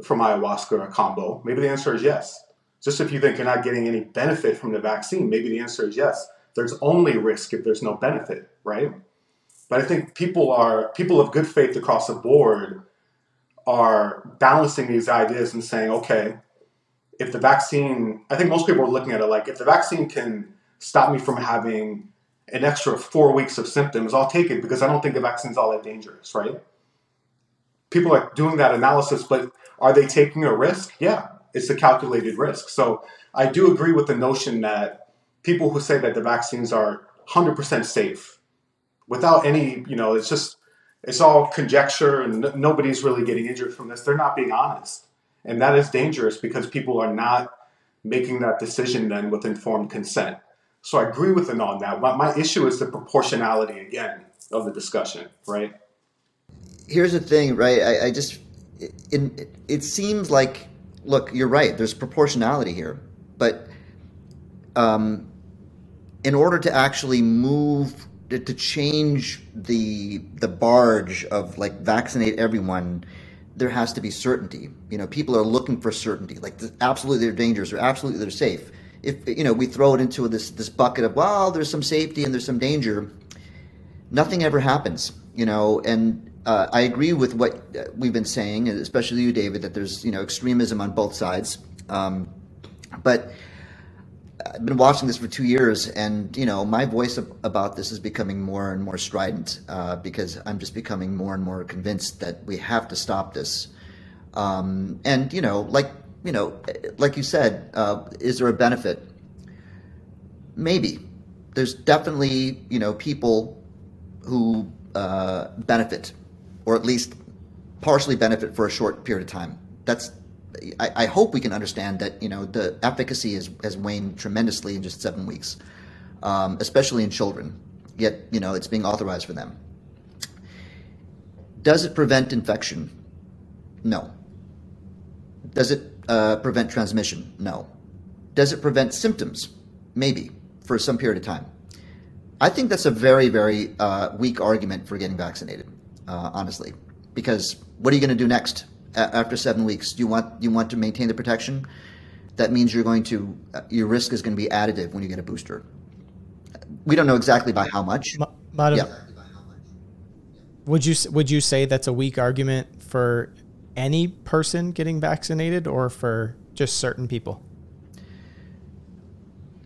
from ayahuasca or a kambo, maybe the answer is yes. Just if you think you're not getting any benefit from the vaccine, maybe the answer is yes. There's only risk if there's no benefit, right? But I think people are people of good faith across the board are balancing these ideas and saying, okay, if the vaccine, I think most people are looking at it like if the vaccine can stop me from having an extra four weeks of symptoms, I'll take it because I don't think the vaccine's all that dangerous, right? People are doing that analysis, but are they taking a risk? Yeah, it's a calculated risk. So I do agree with the notion that people who say that the vaccines are 100% safe without any, you know, it's just, it's all conjecture and n- nobody's really getting injured from this. They're not being honest. And that is dangerous because people are not making that decision then with informed consent. So I agree with them on that. My, my issue is the proportionality again of the discussion, right? Here's the thing, right? I, I just it, it, it seems like look, you're right. There's proportionality here, but um, in order to actually move to change the the barge of like vaccinate everyone there has to be certainty. You know people are looking for certainty. Like absolutely they're dangerous. Or absolutely they're safe. If you know we throw it into this this bucket of well there's some safety and there's some danger nothing ever happens you know? And uh, I agree with what we've been saying, especially you, David, that there's you know extremism on both sides. Um, but I've been watching this for two years, and you know my voice about this is becoming more and more strident uh, because I'm just becoming more and more convinced that we have to stop this. Um, and you know, like you know, like you said, uh, is there a benefit? Maybe. There's definitely you know people who uh, benefit or at least partially benefit for a short period of time. That's I, I, hope we can understand that you know the efficacy has, has waned tremendously in just seven weeks, um, especially in children. Yet you know it's being authorized for them. Does it prevent infection? No. Does it uh, prevent transmission? No. Does it prevent symptoms? Maybe for some period of time. I think that's a very very uh, weak argument for getting vaccinated uh, honestly, because what are you going to do next after seven weeks? Do you want you want to maintain the protection? That means you're going to uh, your risk is going to be additive when you get a booster. We don't know exactly by how much. M- yeah. Would you would you say that's a weak argument for any person getting vaccinated or for just certain people?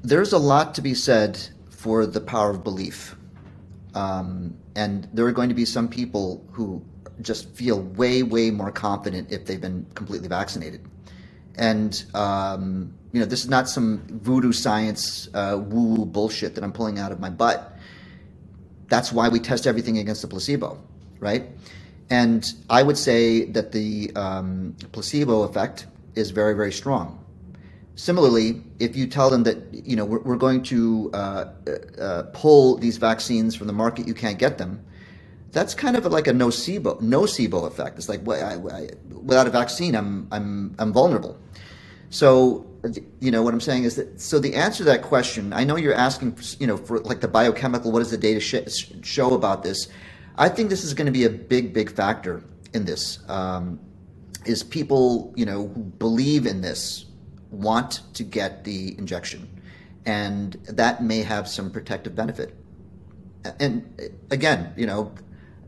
There's a lot to be said for the power of belief. Um, and there are going to be some people who just feel way, way more confident if they've been completely vaccinated. And, um, you know, this is not some voodoo science, uh, woo woo bullshit that I'm pulling out of my butt. That's why we test everything against the placebo, right? And I would say that the um, placebo effect is very, very strong. Similarly, if you tell them that you know we're, we're going to uh, uh, pull these vaccines from the market, you can't get them. That's kind of like a nocebo nocebo effect. It's like I, I, without a vaccine, I'm I'm I'm vulnerable. So you know what I'm saying is that so the answer to that question, I know you're asking you know for like the biochemical. What does the data sh- show about this? I think this is going to be a big big factor in this. Um, is people you know who believe in this want to get the injection, and that may have some protective benefit. And again, you know,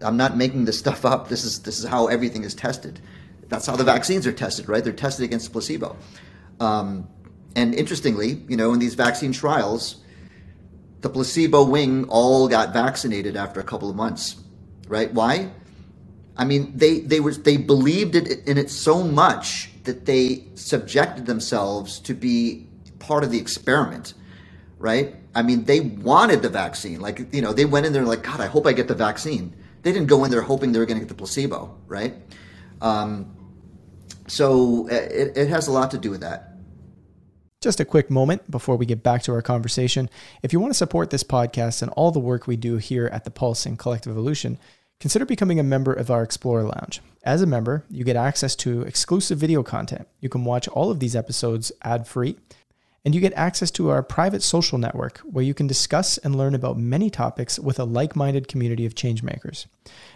I'm not making this stuff up. This is this is how everything is tested. That's how the vaccines are tested, right? They're tested against placebo. Um, and interestingly, you know, in these vaccine trials, the placebo wing all got vaccinated after a couple of months, right? Why? I mean, they they were they believed it, in it so much that they subjected themselves to be part of the experiment, right? I mean, they wanted the vaccine. Like, you know, they went in there like, God, I hope I get the vaccine. They didn't go in there hoping they were going to get the placebo, right? Um, so it, it has a lot to do with that. Just a quick moment before we get back to our conversation. If you want to support this podcast and all the work we do here at the Pulse and Collective Evolution, consider becoming a member of our Explorer Lounge. As a member, you get access to exclusive video content. You can watch all of these episodes ad free, and you get access to our private social network where you can discuss and learn about many topics with a like minded community of changemakers.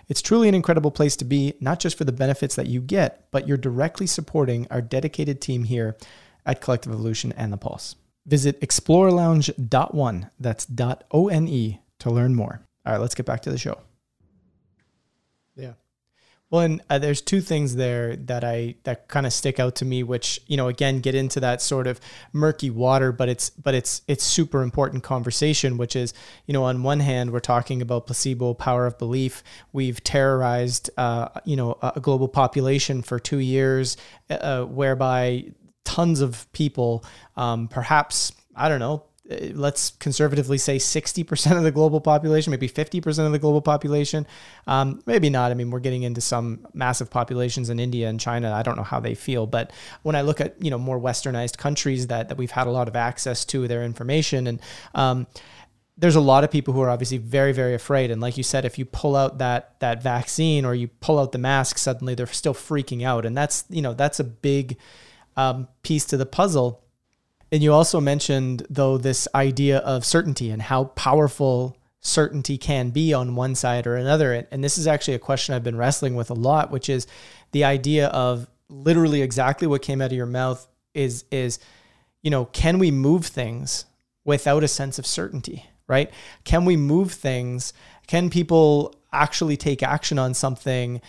It's truly an incredible place to be, not just for the benefits that you get, but you're directly supporting our dedicated team here at Collective Evolution and The Pulse. Visit explorerlounge.one, that's dot .one, to learn more. All right, let's get back to the show. Well, and uh, there's two things there that I that kind of stick out to me, which you know again get into that sort of murky water, but it's but it's it's super important conversation, which is you know on one hand we're talking about placebo power of belief. We've terrorized uh, you know a global population for two years, uh, whereby tons of people, um, perhaps I don't know, let's conservatively say 60% of the global population, maybe 50% of the global population. Um, maybe not. I mean, we're getting into some massive populations in India and China. I don't know how they feel, but when I look at, you know, more westernized countries that, that we've had a lot of access to their information and, um, there's a lot of people who are obviously very very afraid and like you said if you pull out that that vaccine or you pull out the mask suddenly they're still freaking out and that's you know that's a big um, piece to the puzzle and you also mentioned though this idea of certainty and how powerful certainty can be on one side or another and this is actually a question i've been wrestling with a lot which is the idea of literally exactly what came out of your mouth is is you know can we move things without a sense of certainty right? Can we move things? Can people actually take action on something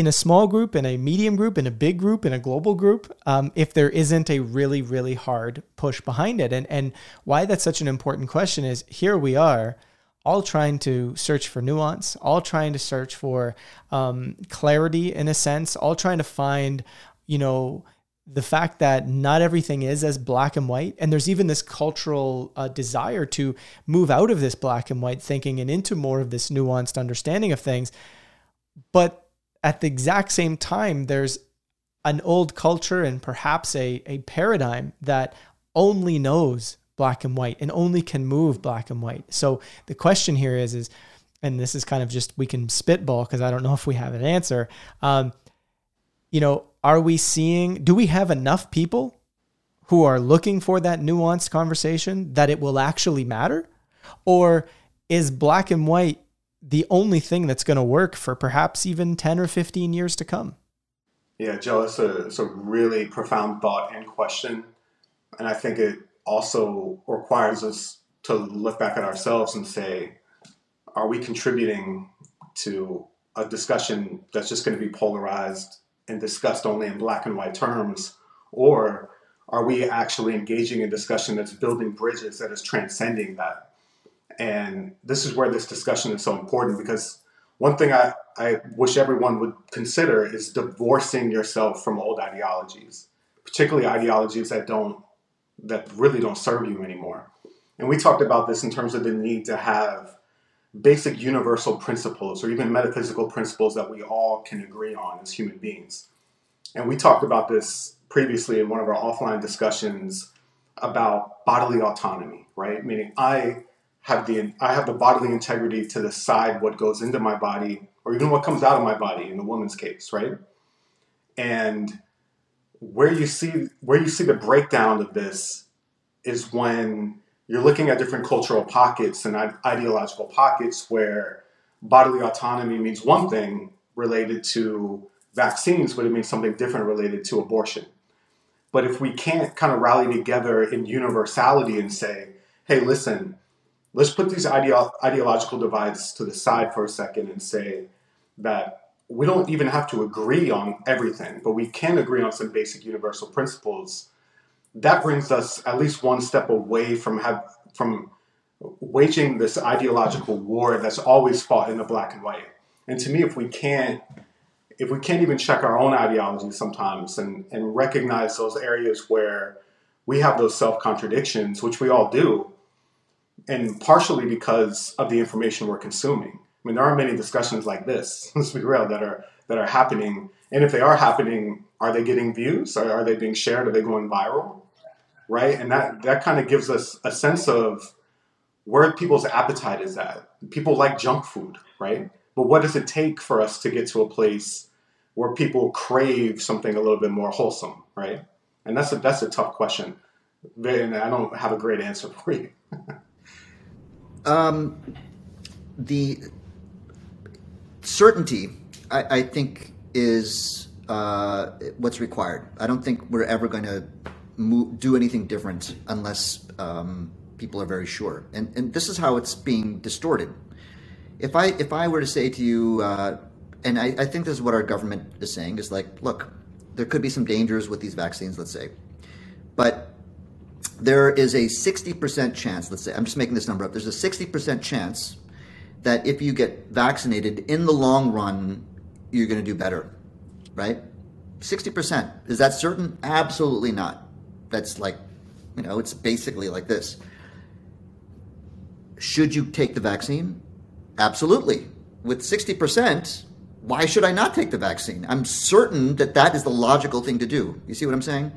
in a small group, in a medium group, in a big group, in a global group, um, if there isn't a really, really hard push behind it? And, and why that's such an important question is here we are all trying to search for nuance, all trying to search for um, clarity in a sense, all trying to find, you know, the fact that not everything is as black and white and there's even this cultural uh, desire to move out of this black and white thinking and into more of this nuanced understanding of things but at the exact same time there's an old culture and perhaps a, a paradigm that only knows black and white and only can move black and white so the question here is is and this is kind of just we can spitball because i don't know if we have an answer um, you know are we seeing, do we have enough people who are looking for that nuanced conversation that it will actually matter? Or is black and white the only thing that's going to work for perhaps even 10 or 15 years to come? Yeah, Joe, it's a, it's a really profound thought and question. And I think it also requires us to look back at ourselves and say, are we contributing to a discussion that's just going to be polarized and discussed only in black and white terms? Or are we actually engaging in discussion that's building bridges that is transcending that? And this is where this discussion is so important because one thing I, I wish everyone would consider is divorcing yourself from old ideologies, particularly ideologies that don't that really don't serve you anymore. And we talked about this in terms of the need to have basic universal principles or even metaphysical principles that we all can agree on as human beings. And we talked about this previously in one of our offline discussions about bodily autonomy, right? Meaning I have the I have the bodily integrity to decide what goes into my body or even what comes out of my body in the woman's case, right? And where you see where you see the breakdown of this is when you're looking at different cultural pockets and ideological pockets where bodily autonomy means one thing related to vaccines, but it means something different related to abortion. But if we can't kind of rally together in universality and say, hey, listen, let's put these ideo- ideological divides to the side for a second and say that we don't even have to agree on everything, but we can agree on some basic universal principles that brings us at least one step away from have from waging this ideological war that's always fought in the black and white. And to me, if we can't if we can't even check our own ideology sometimes and, and recognize those areas where we have those self contradictions, which we all do, and partially because of the information we're consuming. I mean, there aren't many discussions like this, let's be real, that are that are happening. And if they are happening, are they getting views? Are, are they being shared? Are they going viral? Right? And that, that kind of gives us a sense of where people's appetite is at. People like junk food, right? But what does it take for us to get to a place where people crave something a little bit more wholesome, right? And that's a, that's a tough question. And I don't have a great answer for you. Um, the certainty, I, I think, is uh, what's required. I don't think we're ever going to do anything different unless um, people are very sure. And and this is how it's being distorted. If I if I were to say to you, uh, and I, I think this is what our government is saying is like, look, there could be some dangers with these vaccines, let's say, but there is a 60% chance, let's say, I'm just making this number up, there's a 60% chance that if you get vaccinated in the long run, you're going to do better, right? 60%. Is that certain? Absolutely not. That's like, you know, it's basically like this. should you take the vaccine? Absolutely. With 60%, why should I not take the vaccine? I'm certain that that is the logical thing to do. You see what I'm saying?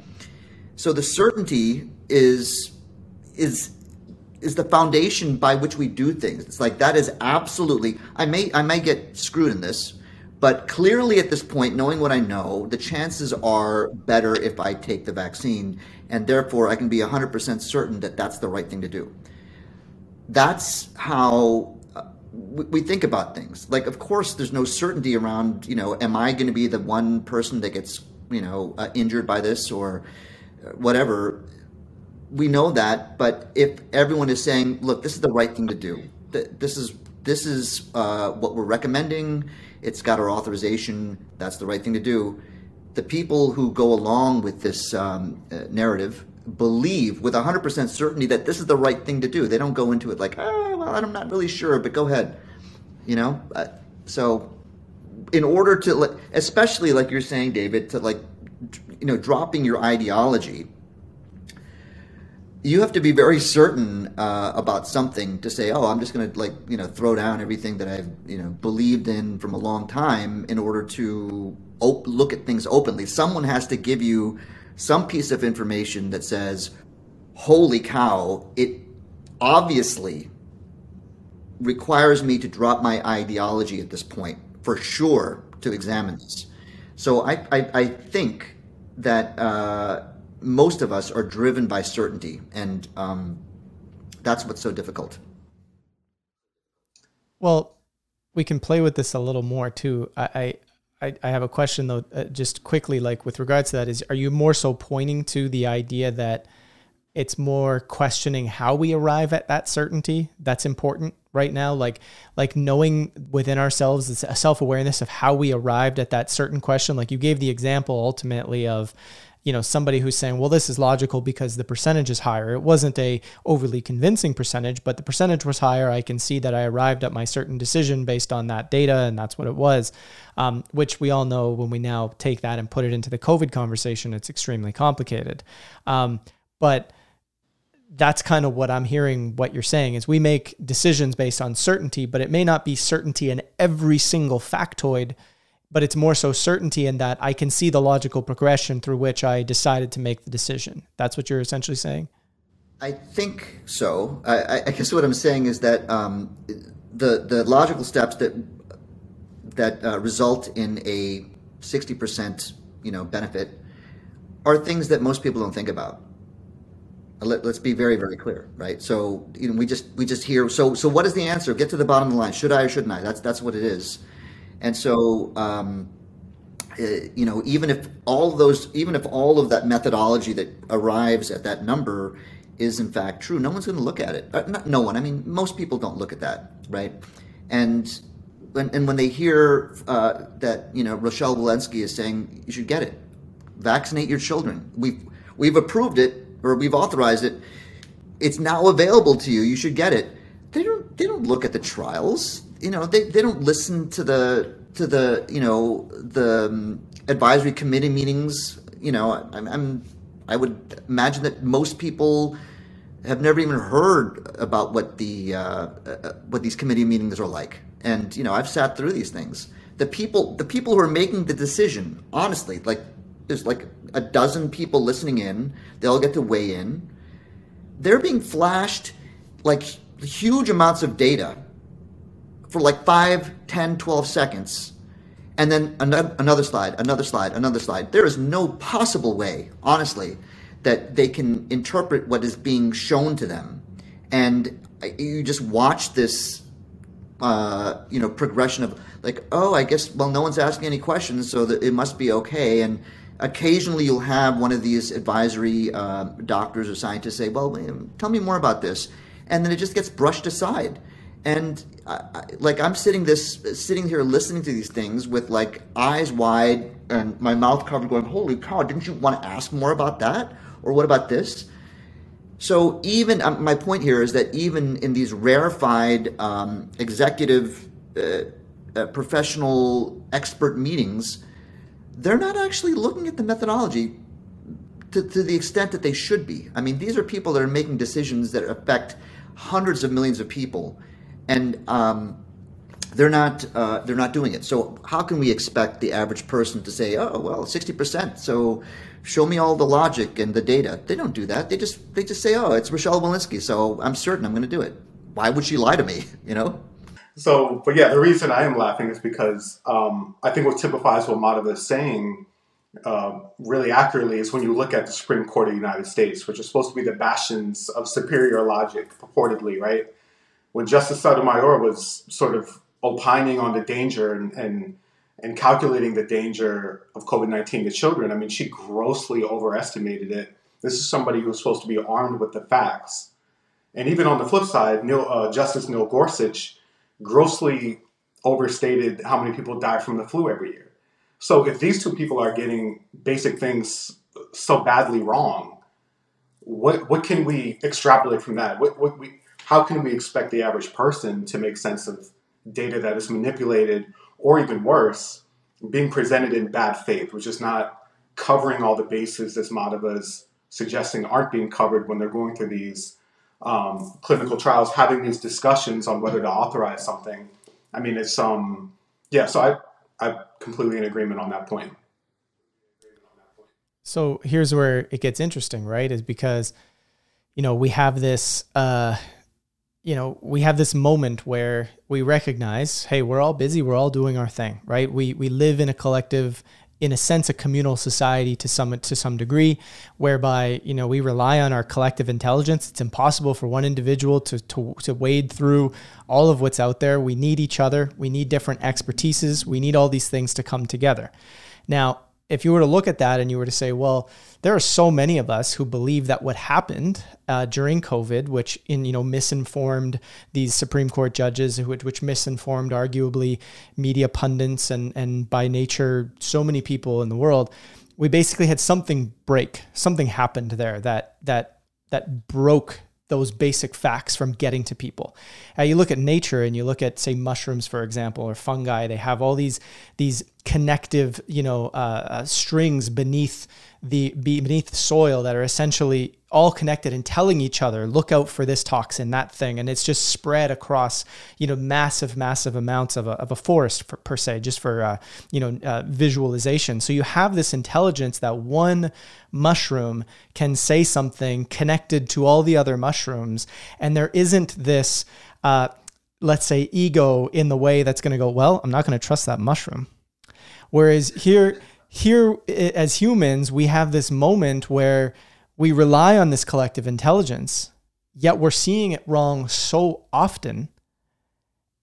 So the certainty is is is the foundation by which we do things. It's like that is absolutely I may I may get screwed in this, but clearly at this point knowing what I know, the chances are better if I take the vaccine and therefore I can be 100% certain that that's the right thing to do. That's how we think about things. Like, of course, there's no certainty around, you know, am I going to be the one person that gets, you know, uh, injured by this or whatever. We know that, but if everyone is saying, look, this is the right thing to do, this is this is uh, what we're recommending. It's got our authorization. That's the right thing to do. The people who go along with this um, uh, narrative believe with 100% certainty that this is the right thing to do. They don't go into it like, oh, well, I'm not really sure, but go ahead. You know? Uh, so, in order to, especially like you're saying, David, to like, you know, dropping your ideology, you have to be very certain uh, about something to say, oh, I'm just going to like, you know, throw down everything that I've, you know, believed in from a long time in order to op- look at things openly. Someone has to give you some piece of information that says, holy cow, it obviously requires me to drop my ideology at this point, for sure, to examine this. So I, I, I think that uh, most of us are driven by certainty, and um, that's what's so difficult. Well, we can play with this a little more too. I, I, I have a question though, uh, just quickly, like with regards to that, is are you more so pointing to the idea that it's more questioning how we arrive at that certainty that's important right now like like knowing within ourselves a self-awareness of how we arrived at that certain question like you gave the example ultimately of you know somebody who's saying well this is logical because the percentage is higher. It wasn't a overly convincing percentage but the percentage was higher. I can see that i arrived at my certain decision based on that data and that's what it was um, which we all know when we now take that and put it into the covid conversation it's extremely complicated. Um, but that's kind of what I'm hearing what you're saying is we make decisions based on certainty, but it may not be certainty in every single factoid but it's more so certainty in that I can see the logical progression through which I decided to make the decision. That's what you're essentially saying. I think so. I, I guess what I'm saying is that um, the the logical steps that that uh, result in a 60% you know benefit are things that most people don't think about. Let, us be very very clear, right? So you know we just we just hear so so what is the answer? Get to the bottom of the line. Should I or shouldn't I? That's that's what it is. And so, um, uh, you know, even if all those, even if all of that methodology that arrives at that number is in fact true, no one's going to look at it. Uh, not no one. I mean, most people don't look at that, right? And when, and when they hear uh, that you know Rochelle Walensky is saying you should get it, vaccinate your children. We've we've approved it or we've authorized it. It's now available to you. You should get it. They don't they don't look at the trials you know they, they don't listen to the to the you know the um, advisory committee meetings you know I, I'm I would imagine that most people have never even heard about what the uh, uh, what these committee meetings are like. And you know I've sat through these things. The people the people who are making the decision honestly like there's like a dozen people listening in they all get to weigh in. They're being flashed like huge amounts of data for like 5, 10, 12 seconds, and then another, another slide, another slide, another slide. There is no possible way, honestly, that they can interpret what is being shown to them. And you just watch this, uh, you know, progression of like, oh, I guess, well, no one's asking any questions, so that it must be okay. And occasionally you'll have one of these advisory uh, doctors or scientists say, well, tell me more about this. And then it just gets brushed aside and I, like I'm sitting this sitting here listening to these things with like eyes wide and my mouth covered, going, "Holy cow! Didn't you want to ask more about that, or what about this?" So even um, my point here is that even in these rarefied um, executive, uh, uh, professional, expert meetings, they're not actually looking at the methodology to, to the extent that they should be. I mean, these are people that are making decisions that affect hundreds of millions of people, and um, they're not uh, they're not doing it. So how can we expect the average person to say, "Oh, well, sixty percent"? So show me all the logic and the data. They don't do that. They just they just say, "Oh, it's Rochelle Walensky, so I'm certain I'm going to do it." Why would she lie to me? You know. So, but yeah, the reason I am laughing is because um, I think what typifies what Madhava is saying uh, really accurately is when you look at the Supreme Court of the United States, which is supposed to be the bastions of superior logic, purportedly, right? When Justice Sotomayor was sort of opining on the danger and, and, and calculating the danger of COVID 19 to children, I mean, she grossly overestimated it. This is somebody who's supposed to be armed with the facts. And even on the flip side, Neil, uh, Justice Neil Gorsuch grossly overstated how many people die from the flu every year. So if these two people are getting basic things so badly wrong, what what can we extrapolate from that? What, what we, how can we expect the average person to make sense of data that is manipulated, or even worse, being presented in bad faith, which is not covering all the bases as Madhava is suggesting aren't being covered when they're going through these um, clinical trials, having these discussions on whether to authorize something. I mean, it's um, yeah. So I I'm completely in agreement on that point. So here's where it gets interesting, right? Is because you know we have this uh, you know we have this moment where we recognize, hey, we're all busy, we're all doing our thing, right? We we live in a collective in a sense a communal society to some to some degree whereby you know we rely on our collective intelligence. It's impossible for one individual to, to, to wade through all of what's out there. We need each other. We need different expertises. We need all these things to come together. Now if you were to look at that and you were to say, well, there are so many of us who believe that what happened uh, during COVID, which in you know misinformed these Supreme Court judges, which, which misinformed arguably media pundits and and by nature so many people in the world, we basically had something break, something happened there that that that broke those basic facts from getting to people. Uh, you look at nature and you look at say mushrooms for example or fungi they have all these these connective you know uh, uh, strings beneath the beneath soil that are essentially all connected and telling each other look out for this toxin that thing. And it's just spread across you know massive massive amounts of a, of a forest for, per se just for uh, you know uh, visualization. So you have this intelligence that one mushroom can say something connected to all the other mushrooms and there isn't this uh, let's say ego in the way that's going to go well i'm not going to trust that mushroom whereas here here as humans we have this moment where we rely on this collective intelligence, yet we're seeing it wrong so often.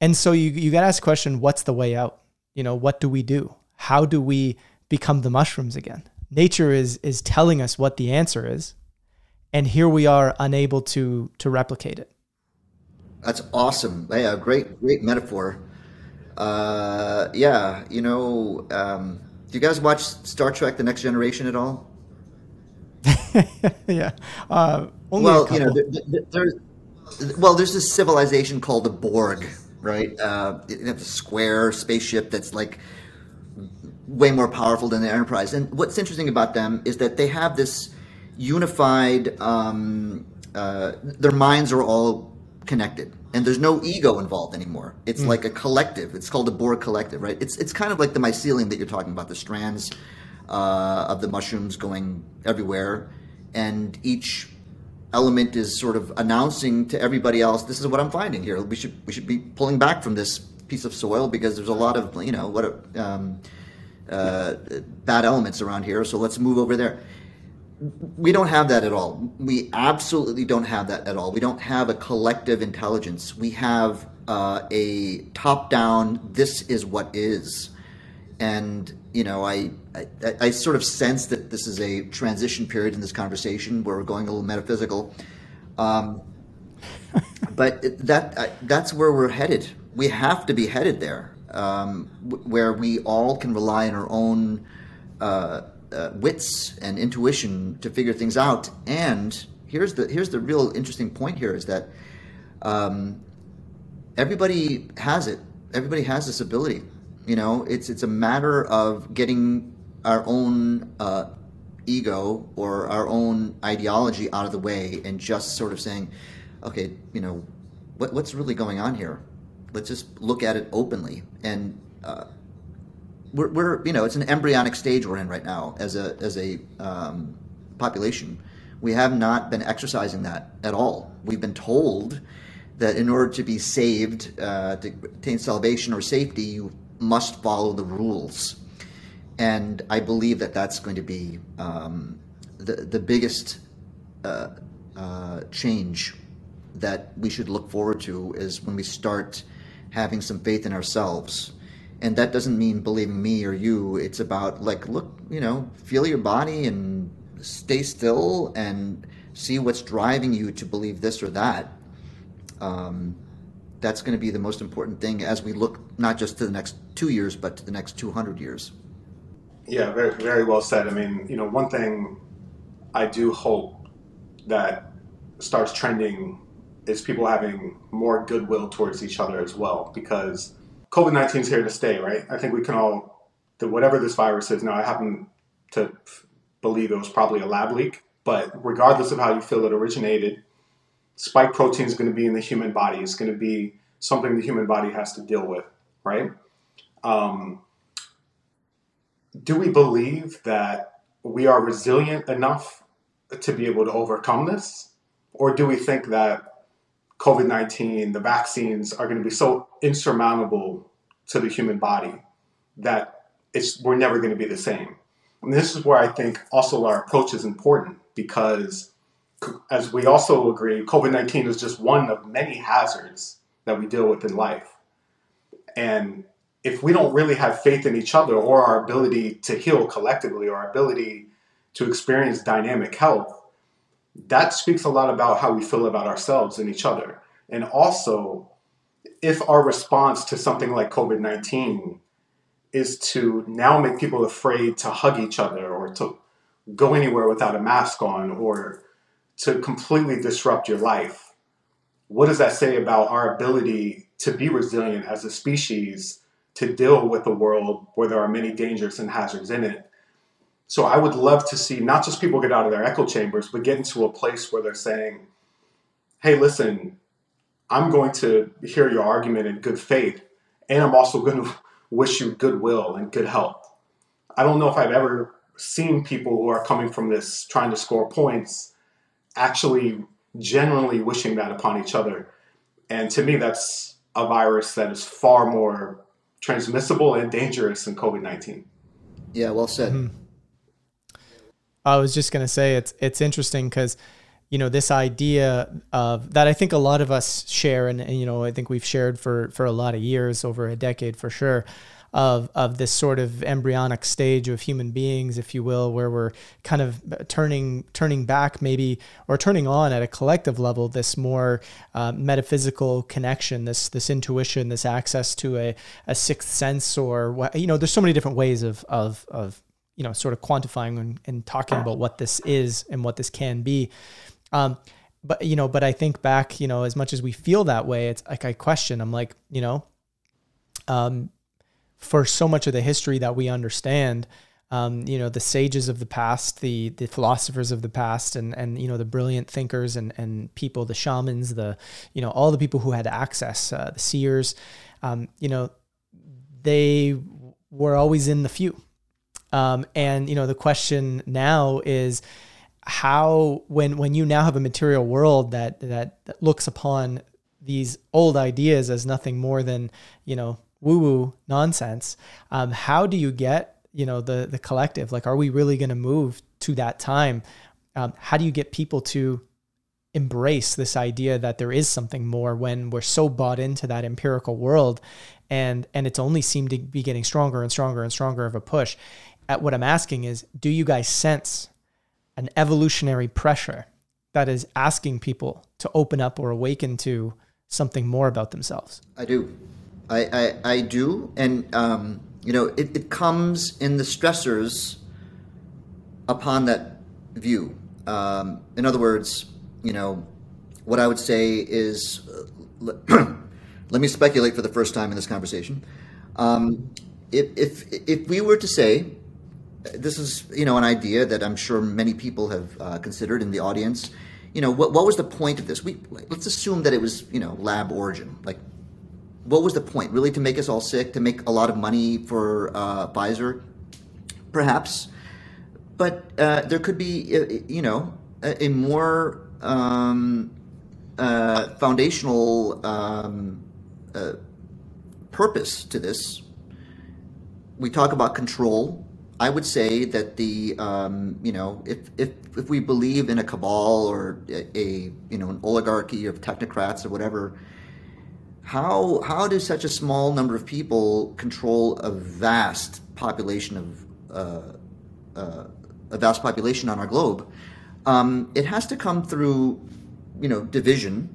And so you, you got to ask the question what's the way out? You know, what do we do? How do we become the mushrooms again? Nature is, is telling us what the answer is. And here we are unable to, to replicate it. That's awesome. Yeah, great, great metaphor. Uh, yeah, you know, um, do you guys watch Star Trek: The Next Generation at all? yeah. Uh, well, you know, there, there, there's well, there's this civilization called the Borg, right? Uh, they have a square spaceship that's like way more powerful than the Enterprise. And what's interesting about them is that they have this unified. Um, uh, their minds are all connected, and there's no ego involved anymore. It's mm. like a collective. It's called a Borg collective, right? It's it's kind of like the mycelium that you're talking about, the strands uh, of the mushrooms going everywhere, and each element is sort of announcing to everybody else, "This is what I'm finding here. We should we should be pulling back from this piece of soil because there's a lot of you know what um, uh, bad elements around here. So let's move over there." We don't have that at all. We absolutely don't have that at all. We don't have a collective intelligence. We have uh, a top-down. This is what is, and you know, I, I, I sort of sense that this is a transition period in this conversation where we're going a little metaphysical. Um, but that that's where we're headed. We have to be headed there, um, where we all can rely on our own uh, uh, wits and intuition to figure things out. And here's the here's the real interesting point here is that um, everybody has it. Everybody has this ability. You know, it's it's a matter of getting our own uh, ego or our own ideology out of the way and just sort of saying, okay, you know, what, what's really going on here? Let's just look at it openly. And uh, we're, we're, you know, it's an embryonic stage we're in right now as a as a um, population. We have not been exercising that at all. We've been told that in order to be saved, uh, to attain salvation or safety, you must follow the rules. And I believe that that's going to be um, the the biggest uh, uh, change that we should look forward to is when we start having some faith in ourselves. And that doesn't mean believing me or you. It's about like, look, you know, feel your body and stay still and see what's driving you to believe this or that. Um, that's going to be the most important thing as we look not just to the next two years, but to the next 200 years. Yeah, very, very well said. I mean, you know, one thing I do hope that starts trending is people having more goodwill towards each other as well because COVID 19 is here to stay, right? I think we can all, whatever this virus is now, I happen to believe it was probably a lab leak, but regardless of how you feel it originated, spike protein is going to be in the human body. It's going to be something the human body has to deal with, right? Um, do we believe that we are resilient enough to be able to overcome this? Or do we think that COVID 19, the vaccines are going to be so insurmountable to the human body that it's, we're never going to be the same? And this is where I think also our approach is important because, as we also agree, COVID 19 is just one of many hazards that we deal with in life. And if we don't really have faith in each other or our ability to heal collectively or our ability to experience dynamic health, that speaks a lot about how we feel about ourselves and each other. And also, if our response to something like COVID 19 is to now make people afraid to hug each other or to go anywhere without a mask on or to completely disrupt your life, what does that say about our ability to be resilient as a species to deal with a world where there are many dangers and hazards in it? So I would love to see not just people get out of their echo chambers, but get into a place where they're saying, hey, listen, I'm going to hear your argument in good faith, and I'm also going to wish you goodwill and good health. I don't know if I've ever seen people who are coming from this trying to score points actually genuinely wishing that upon each other. And to me, that's a virus that is far more transmissible and dangerous than COVID 19. Yeah, well said. Mm-hmm. I was just going to say it's it's interesting because you know this idea of that I think a lot of us share and, and, you know I think we've shared for for a lot of years over a decade for sure of of this sort of embryonic stage of human beings if you will where we're kind of turning turning back maybe or turning on at a collective level this more uh, metaphysical connection this this intuition this access to a, a sixth sense or what you know there's so many different ways of of of you know, sort of quantifying and, and talking about what this is and what this can be. Um, but you know, but I think back, you know, as much as we feel that way, it's like I question. I'm like, you know, um, for so much of the history that we understand, um, you know, the sages of the past, the the philosophers of the past, and and you know the brilliant thinkers and and people, the shamans, the you know all the people who had access, uh, the seers, um, you know, they were always in the few. Um, and you know, the question now is how when when you now have a material world that that, that looks upon these old ideas as nothing more than you know woo woo nonsense. Um, how do you get you know the the collective? Like, are we really going to move to that time? Um, how do you get people to embrace this idea that there is something more when we're so bought into that empirical world and and it's only seemed to be getting stronger and stronger and stronger of a push at what I'm asking is do you guys sense an evolutionary pressure that is asking people to open up or awaken to something more about themselves? I do. I, I, I do. And, um, you know, it, it comes in the stressors upon that view. Um, in other words, you know, what I would say is uh, let me speculate for the first time in this conversation. Um, if, if, if we were to say this is you know an idea that I'm sure many people have uh, considered in the audience. you know, what, what was the point of this? We let's assume that it was, you know, lab origin. Like, what was the point? Really, to make us all sick, to make a lot of money for uh, Pfizer, perhaps. But uh, there could be, uh, you know, a, a more um, uh, foundational um, uh, purpose to this. We talk about control. I would say that the um, you know if, if if we believe in a cabal or a, a you know an oligarchy of technocrats or whatever, how how does such a small number of people control a vast population of uh, uh, a vast population on our globe? Um, it has to come through you know division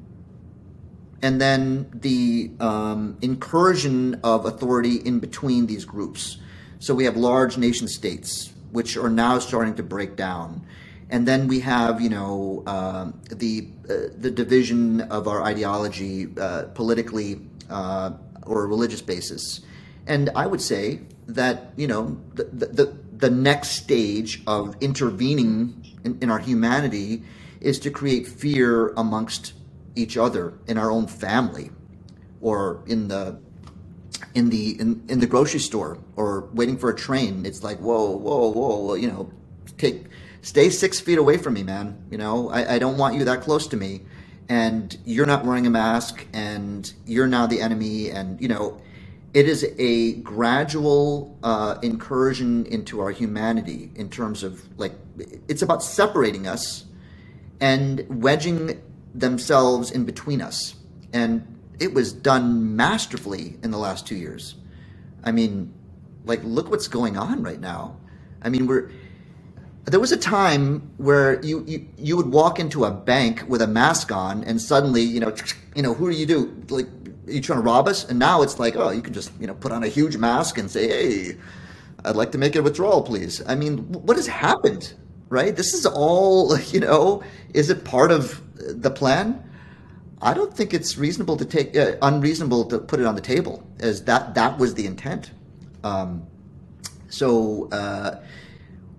and then the um, incursion of authority in between these groups. So we have large nation states, which are now starting to break down. And then we have, you know, uh, the uh, the division of our ideology uh, politically uh, or religious basis. And I would say that, you know, the, the, the next stage of intervening in, in our humanity is to create fear amongst each other in our own family or in the in the in, in the grocery store or waiting for a train it's like whoa whoa whoa you know take stay six feet away from me man you know I, I don't want you that close to me and you're not wearing a mask and you're now the enemy and you know it is a gradual uh, incursion into our humanity in terms of like it's about separating us and wedging themselves in between us. And it was done masterfully in the last two years. I mean, like, look what's going on right now. I mean, we're. There was a time where you, you, you would walk into a bank with a mask on, and suddenly, you know, you know, who do you do? Like, are you trying to rob us? And now it's like, oh, you can just, you know, put on a huge mask and say, hey, I'd like to make a withdrawal, please. I mean, what has happened, right? This is all, you know, is it part of the plan, I don't think it's reasonable to take uh, unreasonable to put it on the table as that that was the intent. Um, so uh,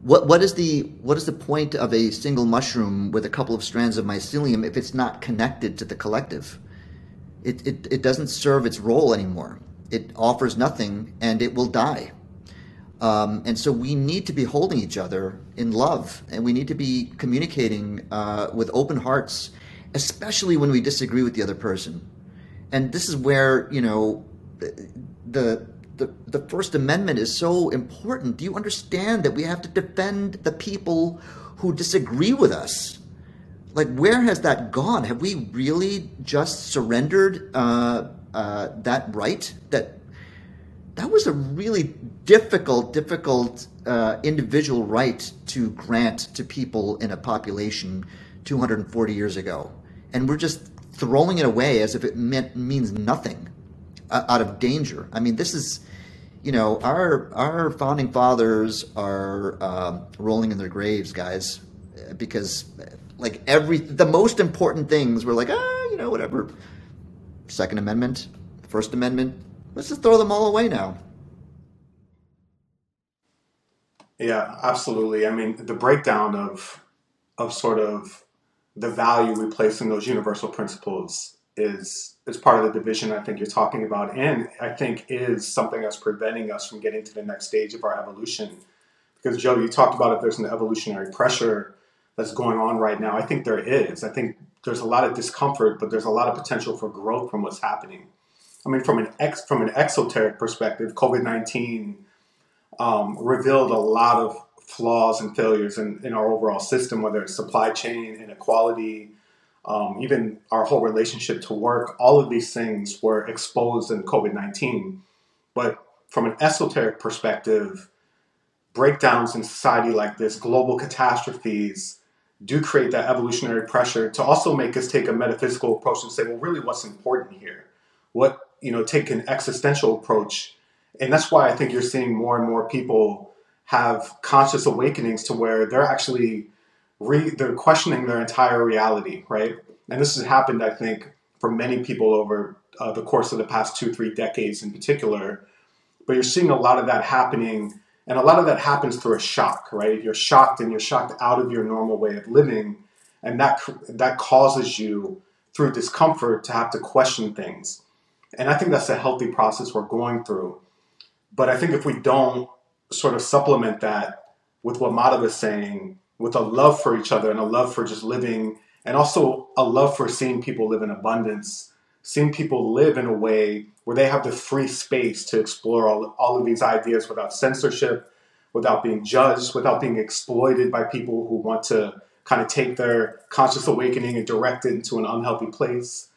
what what is the what is the point of a single mushroom with a couple of strands of mycelium if it's not connected to the collective? It it, it doesn't serve its role anymore. It offers nothing and it will die. Um, and so we need to be holding each other in love, and we need to be communicating uh, with open hearts, especially when we disagree with the other person. And this is where you know the the the First Amendment is so important. Do you understand that we have to defend the people who disagree with us? Like, where has that gone? Have we really just surrendered uh, uh, that right that that was a really difficult, difficult uh, individual right to grant to people in a population 240 years ago, and we're just throwing it away as if it meant means nothing uh, out of danger. I mean, this is, you know, our our founding fathers are uh, rolling in their graves, guys, because like every the most important things were like ah, you know, whatever. Second Amendment, First Amendment, Let's just throw them all away now. Yeah, absolutely. I mean, the breakdown of of sort of the value we place in those universal principles is is part of the division I think you're talking about, and I think is something that's preventing us from getting to the next stage of our evolution. Because Joe, you talked about if there's an evolutionary pressure that's going on right now. I think there is. I think there's a lot of discomfort, but there's a lot of potential for growth from what's happening. I mean, from an ex, from an exoteric perspective, COVID nineteen um, revealed a lot of flaws and failures in, in our overall system, whether it's supply chain inequality, um, even our whole relationship to work. All of these things were exposed in COVID nineteen. But from an esoteric perspective, breakdowns in society like this, global catastrophes, do create that evolutionary pressure to also make us take a metaphysical approach and say, well, really, what's important here? What you know take an existential approach and that's why i think you're seeing more and more people have conscious awakenings to where they're actually re- they're questioning their entire reality right and this has happened i think for many people over uh, the course of the past two three decades in particular but you're seeing a lot of that happening and a lot of that happens through a shock right you're shocked and you're shocked out of your normal way of living and that that causes you through discomfort to have to question things. And I think that's a healthy process we're going through. But I think if we don't sort of supplement that with what Madhav is saying, with a love for each other and a love for just living, and also a love for seeing people live in abundance, seeing people live in a way where they have the free space to explore all, all of these ideas without censorship, without being judged, without being exploited by people who want to kind of take their conscious awakening and direct it into an unhealthy place.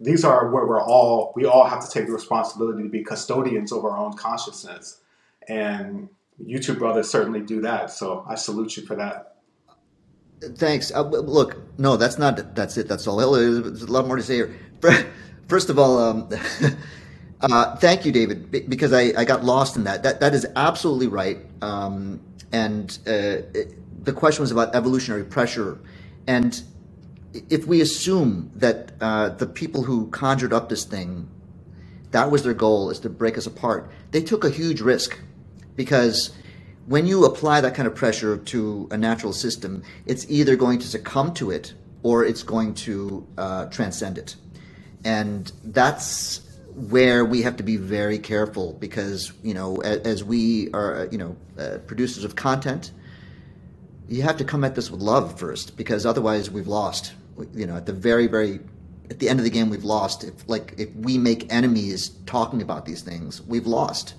These are where we're all, we all have to take the responsibility to be custodians of our own consciousness. And you two brothers certainly do that. So I salute you for that. Thanks. Uh, look, no, that's not. That's it. That's all. There's a lot more to say here. First of all, um, uh, thank you, David, because I, I got lost in that. That that is absolutely right. Um, and uh, it, the question was about evolutionary pressure, and if we assume that uh, the people who conjured up this thing, that was their goal, is to break us apart, they took a huge risk because when you apply that kind of pressure to a natural system, it's either going to succumb to it or it's going to uh, transcend it. And that's where we have to be very careful because, you know, as, as we are, you know, uh, producers of content, you have to come at this with love first because otherwise we've lost. You know, at the very, very at the end of the game, we've lost. If like if we make enemies talking about these things, we've lost.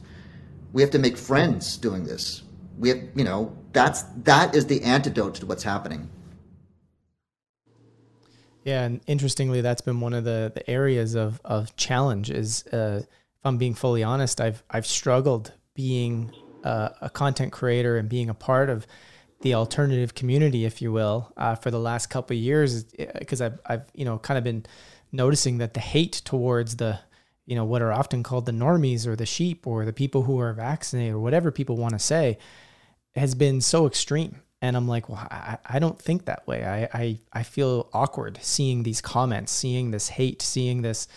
We have to make friends doing this. We have, you know, that's that is the antidote to what's happening. Yeah, and interestingly, that's been one of the, the areas of, of challenge. Is uh, if I'm being fully honest, I've I've struggled being uh, a content creator and being a part of the alternative community, if you will, uh, for the last couple of years, because I've I've you know kind of been noticing that the hate towards the you know, what are often called the normies or the sheep or the people who are vaccinated or whatever people want to say has been so extreme. And I'm like, well, I, I don't think that way. I, I, I feel awkward seeing these comments, seeing this hate, seeing this,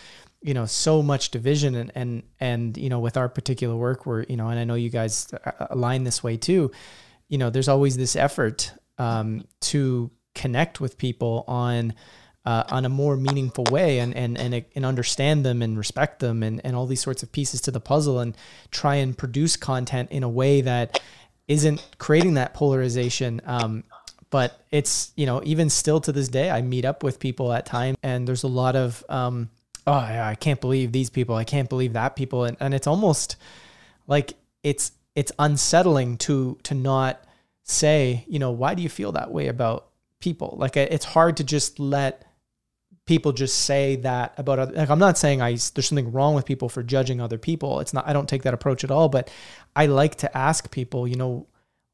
you know, so much division. And, and, and, you know, with our particular work, we're, you know, and I know you guys align this way too, you know, there's always this effort um, to connect with people on, uh, on a more meaningful way and, and, and, and understand them and respect them and, and all these sorts of pieces to the puzzle and try and produce content in a way that isn't creating that polarization. Um, but it's, you know, even still to this day, I meet up with people at times and there's a lot of, um, oh, I can't believe these people. I can't believe that people. And, and it's almost like it's, it's unsettling to, to not say, you know, why do you feel that way about people? Like it's hard to just let people just say that about other like I'm not saying I there's something wrong with people for judging other people. It's not I don't take that approach at all, but I like to ask people, you know,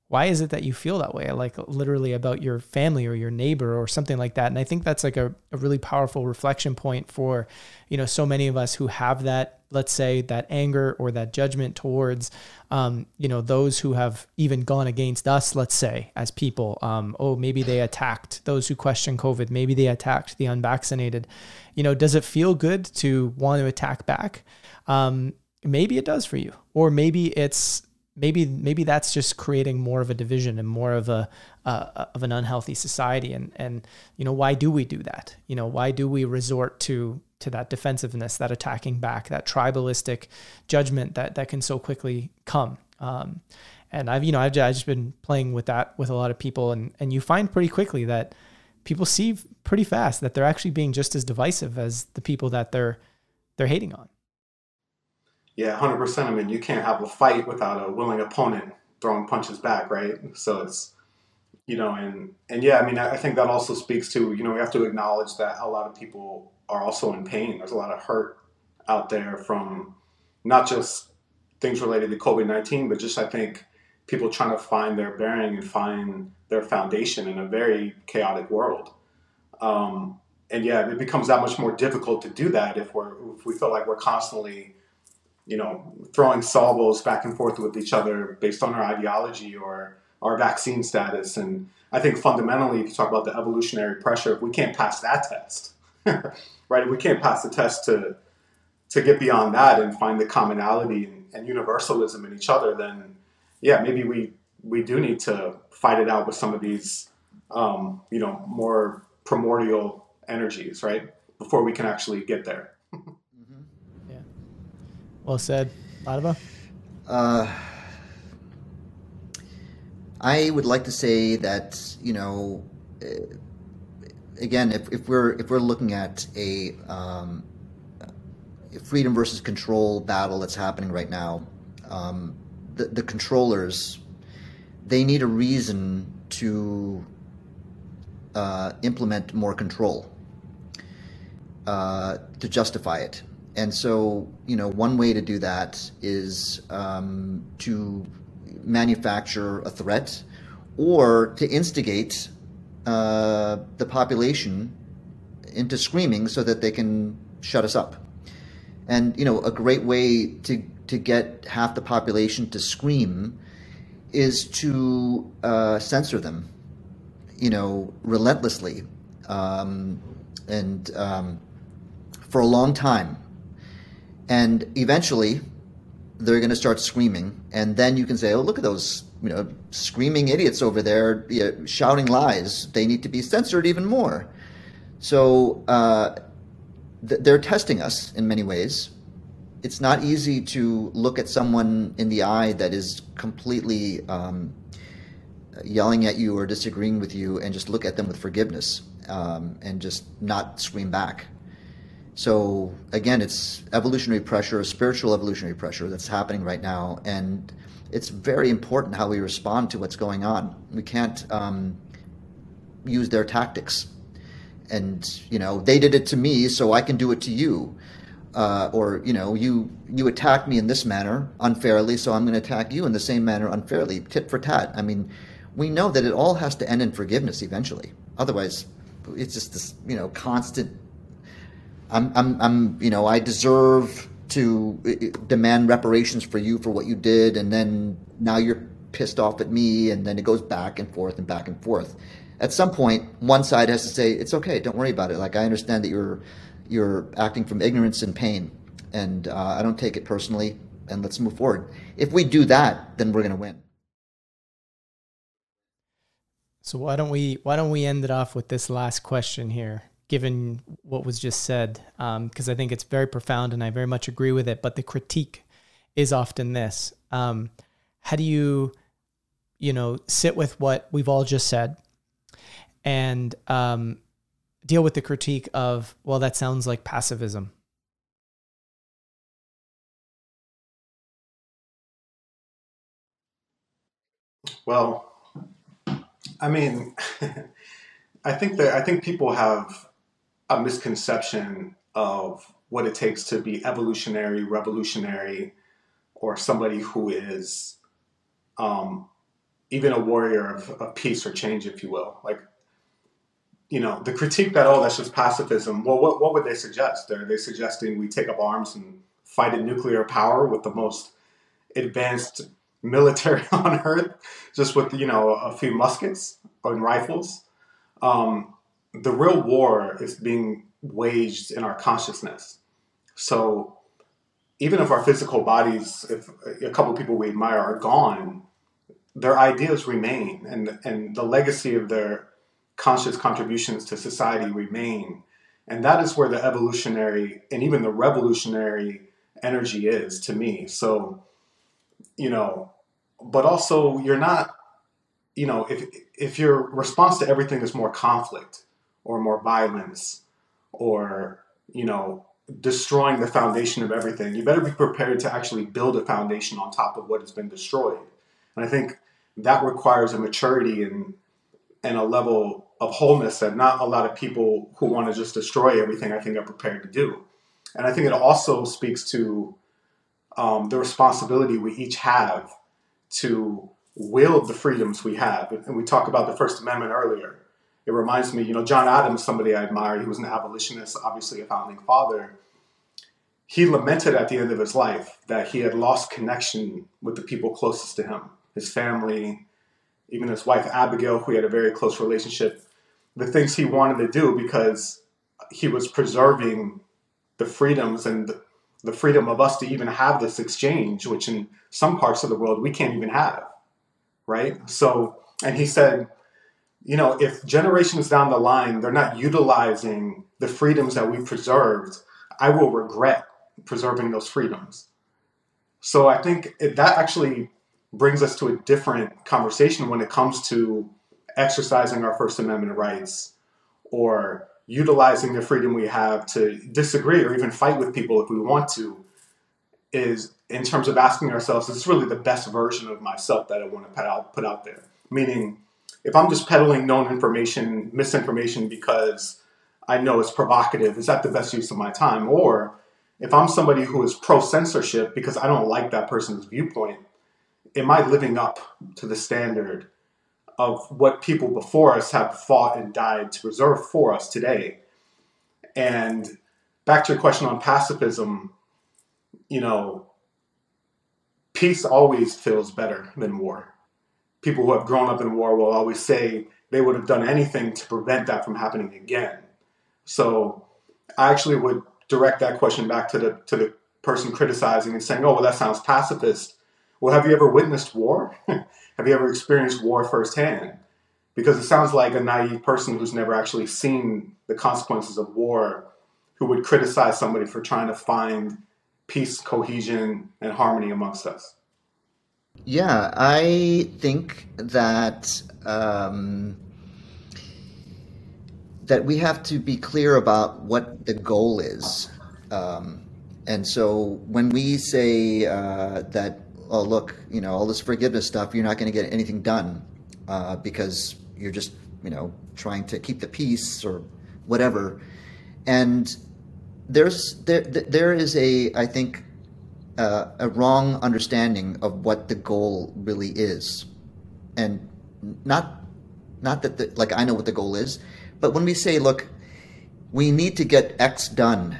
why is it that you feel that way? Like literally about your family or your neighbor or something like that. And I think that's like a, a really powerful reflection point for, you know, so many of us who have that, let's say that anger or that judgment towards, um, you know, those who have even gone against us, let's say as people, um, oh, maybe they attacked those who question COVID. Maybe they attacked the unvaccinated, you know, does it feel good to want to attack back? Um, maybe it does for you, or maybe it's, maybe maybe that's just creating more of a division and more of a uh, of an unhealthy society. And and you know why do we do that? You know why do we resort to to that defensiveness that attacking back that tribalistic judgment that that can so quickly come um, and I've you know I've, just been playing with that with a lot of people and and you find pretty quickly that people see pretty fast that they're actually being just as divisive as the people that they're they're hating on yeah, hundred percent. I mean, you can't have a fight without a willing opponent throwing punches back, right? So it's you know, and and yeah, I mean, I think that also speaks to you know we have to acknowledge that a lot of people are also in pain. There's a lot of hurt out there from not just things related to COVID nineteen, but just I think people trying to find their bearing and find their foundation in a very chaotic world. Um, and yeah, it becomes that much more difficult to do that if we're if we feel like we're constantly you know, throwing salvos back and forth with each other based on our ideology or our vaccine status. And I think fundamentally, if you talk about the evolutionary pressure, if we can't pass that test, right, if we can't pass the test to to get beyond that and find the commonality and, and universalism in each other, then yeah, maybe we we do need to fight it out with some of these, um, you know, more primordial energies, right? Before we can actually get there. mm-hmm. Yeah. Well said, Madhava. Uh, I would like to say that you know, uh, again, if, if we're if we're looking at a um, freedom versus control battle that's happening right now, um, the, the controllers they need a reason to uh, implement more control uh, to justify it. And so, you know, one way to do that is um, to manufacture a threat or to instigate uh, the population into screaming so that they can shut us up. And you know, a great way to to get half the population to scream is to uh, censor them, you know, relentlessly, um, and um, for a long time, and eventually they're going to start screaming, and then you can say, "Oh, look at those, you know, screaming idiots over there you know, shouting lies. They need to be censored even more." So uh, th- they're testing us in many ways. It's not easy to look at someone in the eye that is completely um, yelling at you or disagreeing with you, and just look at them with forgiveness um, and just not scream back. So again, it's evolutionary pressure, spiritual evolutionary pressure that's happening right now, and it's very important how we respond to what's going on. We can't um, use their tactics, and you know they did it to me, so I can do it to you. Uh, or you know you you attack me in this manner unfairly, so I'm going to attack you in the same manner unfairly, tit for tat. I mean, we know that it all has to end in forgiveness eventually. Otherwise, it's just this you know constant I'm, I'm, I'm, you know, I deserve to demand reparations for you for what you did, and then now you're pissed off at me, and then it goes back and forth and back and forth. At some point, one side has to say, "It's okay, don't worry about it. Like I understand that you're you're acting from ignorance and pain, and uh, I don't take it personally, and let's move forward." If we do that, then we're going to win. So why don't we why don't we end it off with this last question here? Given what was just said, because um, I think it's very profound and I very much agree with it. But the critique is often this: um, How do you, you know, sit with what we've all just said, and um, deal with the critique of, well, that sounds like passivism. Well, I mean, I think that I think people have a misconception of what it takes to be evolutionary, revolutionary, or somebody who is um, even a warrior of, of, peace or change, if you will. Like, you know, the critique that, oh, that's just pacifism. Well, what, what would they suggest? Are they suggesting we take up arms and fight a nuclear power with the most advanced military on earth, just with, you know, a few muskets and rifles? Um, the real war is being waged in our consciousness. So even if our physical bodies, if a couple people we admire are gone, their ideas remain and, and the legacy of their conscious contributions to society remain. And that is where the evolutionary and even the revolutionary energy is to me. So, you know, but also you're not, you know, if if your response to everything is more conflict, or more violence or you know destroying the foundation of everything you better be prepared to actually build a foundation on top of what has been destroyed. And i think that requires a maturity and and a level of wholeness that not a lot of people who want to just destroy everything i think are prepared to do. And i think it also speaks to um, the responsibility we each have to wield the freedoms we have. And we talked about the first amendment earlier it reminds me, you know, John Adams, somebody I admire, he was an abolitionist, obviously a founding father. He lamented at the end of his life that he had lost connection with the people closest to him, his family, even his wife Abigail, who he had a very close relationship, the things he wanted to do because he was preserving the freedoms and the freedom of us to even have this exchange, which in some parts of the world we can't even have, right? So, and he said, you know, if generations down the line they're not utilizing the freedoms that we preserved, I will regret preserving those freedoms. So I think that actually brings us to a different conversation when it comes to exercising our First Amendment rights or utilizing the freedom we have to disagree or even fight with people if we want to is in terms of asking ourselves, is this really the best version of myself that I want to put out, put out there? Meaning, if I'm just peddling known information, misinformation because I know it's provocative, is that the best use of my time? Or if I'm somebody who is pro censorship because I don't like that person's viewpoint, am I living up to the standard of what people before us have fought and died to preserve for us today? And back to your question on pacifism, you know, peace always feels better than war. People who have grown up in war will always say they would have done anything to prevent that from happening again. So I actually would direct that question back to the to the person criticizing and saying, "Oh, well, that sounds pacifist." Well, have you ever witnessed war? have you ever experienced war firsthand? Because it sounds like a naive person who's never actually seen the consequences of war, who would criticize somebody for trying to find peace, cohesion, and harmony amongst us. Yeah, I think that um, that we have to be clear about what the goal is. Um, and so when we say uh, that oh, look, you know, all this forgiveness stuff, you're not going to get anything done uh, because you're just, you know, trying to keep the peace or whatever. And there's there there is a I think uh, a wrong understanding of what the goal really is, and not not that the, like I know what the goal is, but when we say, look, we need to get X done,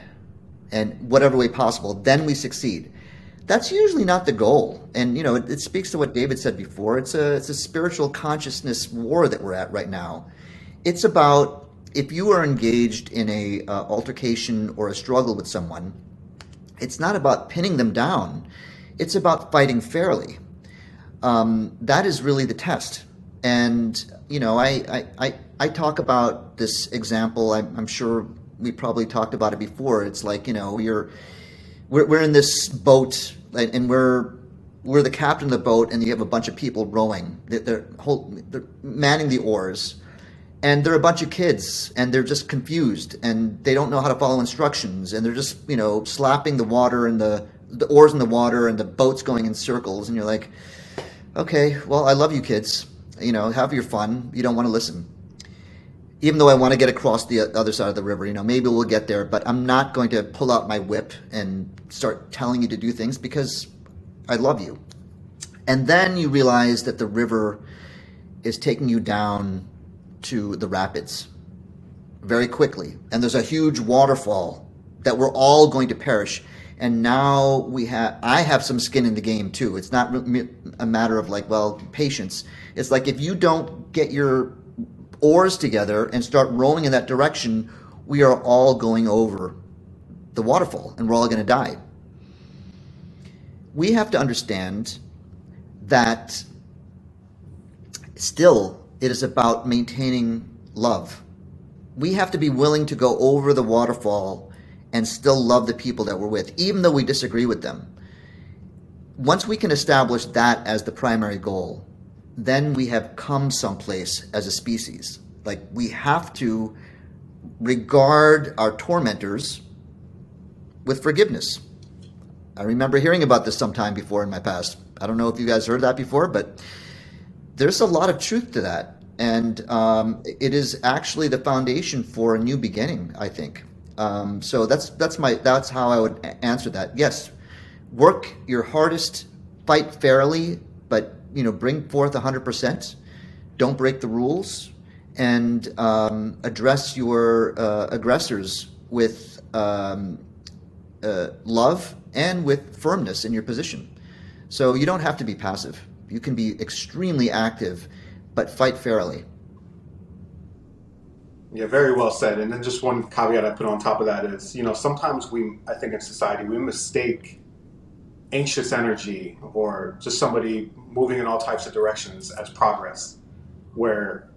and whatever way possible, then we succeed that's usually not the goal. And you know, it, it, speaks to what David said before. It's a it's a spiritual consciousness war that we're at right now. It's about if you are engaged in a uh, altercation or a struggle with someone, it's not about pinning them down. It's about fighting fairly. Um, that is really the test. And you know, I I, I, I talk about this example. I'm, I'm sure we probably talked about it before. It's like you know, you're we're, we're in this boat and we're we're the captain of the boat, and you have a bunch of people rowing. They're, they're, whole, they're manning the oars, and they're a bunch of kids, and they're just confused, and they don't know how to follow instructions, and they're just you know slapping the water and the the oars in the water, and the boat's going in circles, and you're like, okay, well, I love you, kids. You know, have your fun. You don't want to listen even though I want to get across the other side of the river, you know, maybe we'll get there, but I'm not going to pull out my whip and start telling you to do things because I love you. And then you realize that the river is taking you down to the rapids very quickly. And there's a huge waterfall that we're all going to perish. And now we have, I have some skin in the game too. It's not a matter of like, well, patience. It's like if you don't get your oars together and start rowing in that direction, we are all going over the waterfall and we're all going to die. We have to understand that still it is about maintaining love. We have to be willing to go over the waterfall and still love the people that we're with, even though we disagree with them. Once we can establish that as the primary goal, then we have come someplace as a species. Like we have to regard our tormentors with forgiveness. I remember hearing about this sometime before in my past. I don't know if you guys heard that before, but there's a lot of truth to that. And um, it is actually the foundation for a new beginning, I think. Um, so that's that's my that's how I would answer that. Yes, work your hardest, fight fairly, but you know, bring forth 100%. Don't break the rules and um, address your uh, aggressors with um, uh, love and with firmness in your position. So you don't have to be passive. You can be extremely active, but fight fairly. Yeah, very well said. And then just one caveat I put on top of that is, you know, sometimes we, I think in society, we mistake anxious energy or just somebody moving in all types of directions as progress, where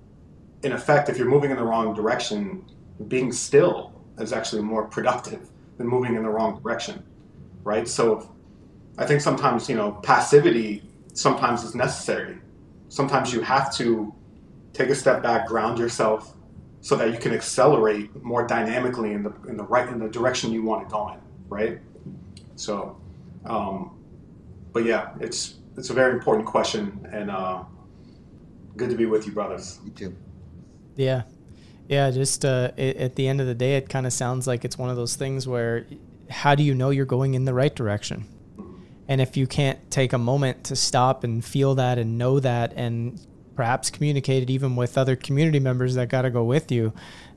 in effect, if you're moving in the wrong direction, being still is actually more productive than moving in the wrong direction, right? So I think sometimes, you know, passivity sometimes is necessary. Sometimes you have to take a step back, ground yourself so that you can accelerate more dynamically in the in the right in the direction you want to go in, right? So um, but yeah, it's it's a very important question and uh, good to be with you, brothers. You too. Yeah. Yeah, just uh, it, at the end of the day, it kind of sounds like it's one of those things where how do you know you're going in the right direction? And if you can't take a moment to stop and feel that and know that and perhaps communicate it even with other community members that got to go with you,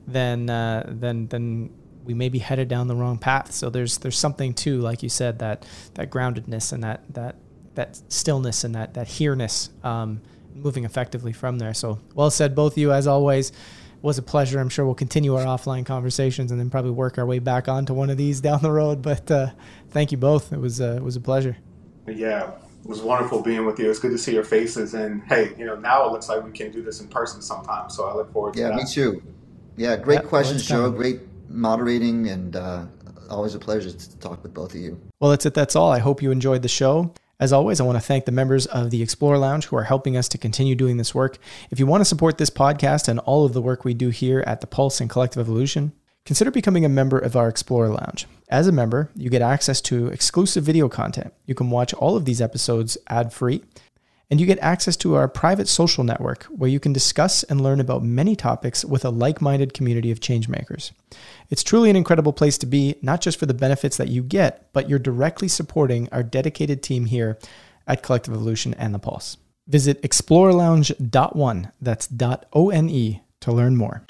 then uh, then then we may be headed down the wrong path. So there's there's something too, like you said, that that groundedness and that that that stillness and that that here-ness, um, moving effectively from there. So well said, both of you as always was a pleasure. I'm sure we'll continue our offline conversations and then probably work our way back onto one of these down the road. But uh, thank you both. It was uh, it was a pleasure. Yeah, it was wonderful being with you. It's good to see your faces. And hey, you know, now it looks like we can do this in person sometime. So I look forward to yeah, that. me too. Yeah, great Yeah, questions, well, Joe. Great moderating, and uh, always a pleasure to talk with both of you. Well, that's it. That's all. I hope you enjoyed the show. As always, I want to thank the members of the Explorer Lounge who are helping us to continue doing this work. If you want to support this podcast and all of the work we do here at the Pulse and Collective Evolution, consider becoming a member of our Explorer Lounge. As a member, you get access to exclusive video content. You can watch all of these episodes ad free, and you get access to our private social network where you can discuss and learn about many topics with a like minded community of changemakers. It's truly an incredible place to be, not just for the benefits that you get, but you're directly supporting our dedicated team here at Collective Evolution and The Pulse. Visit explorelounge.one, that's dot O N E, to learn more.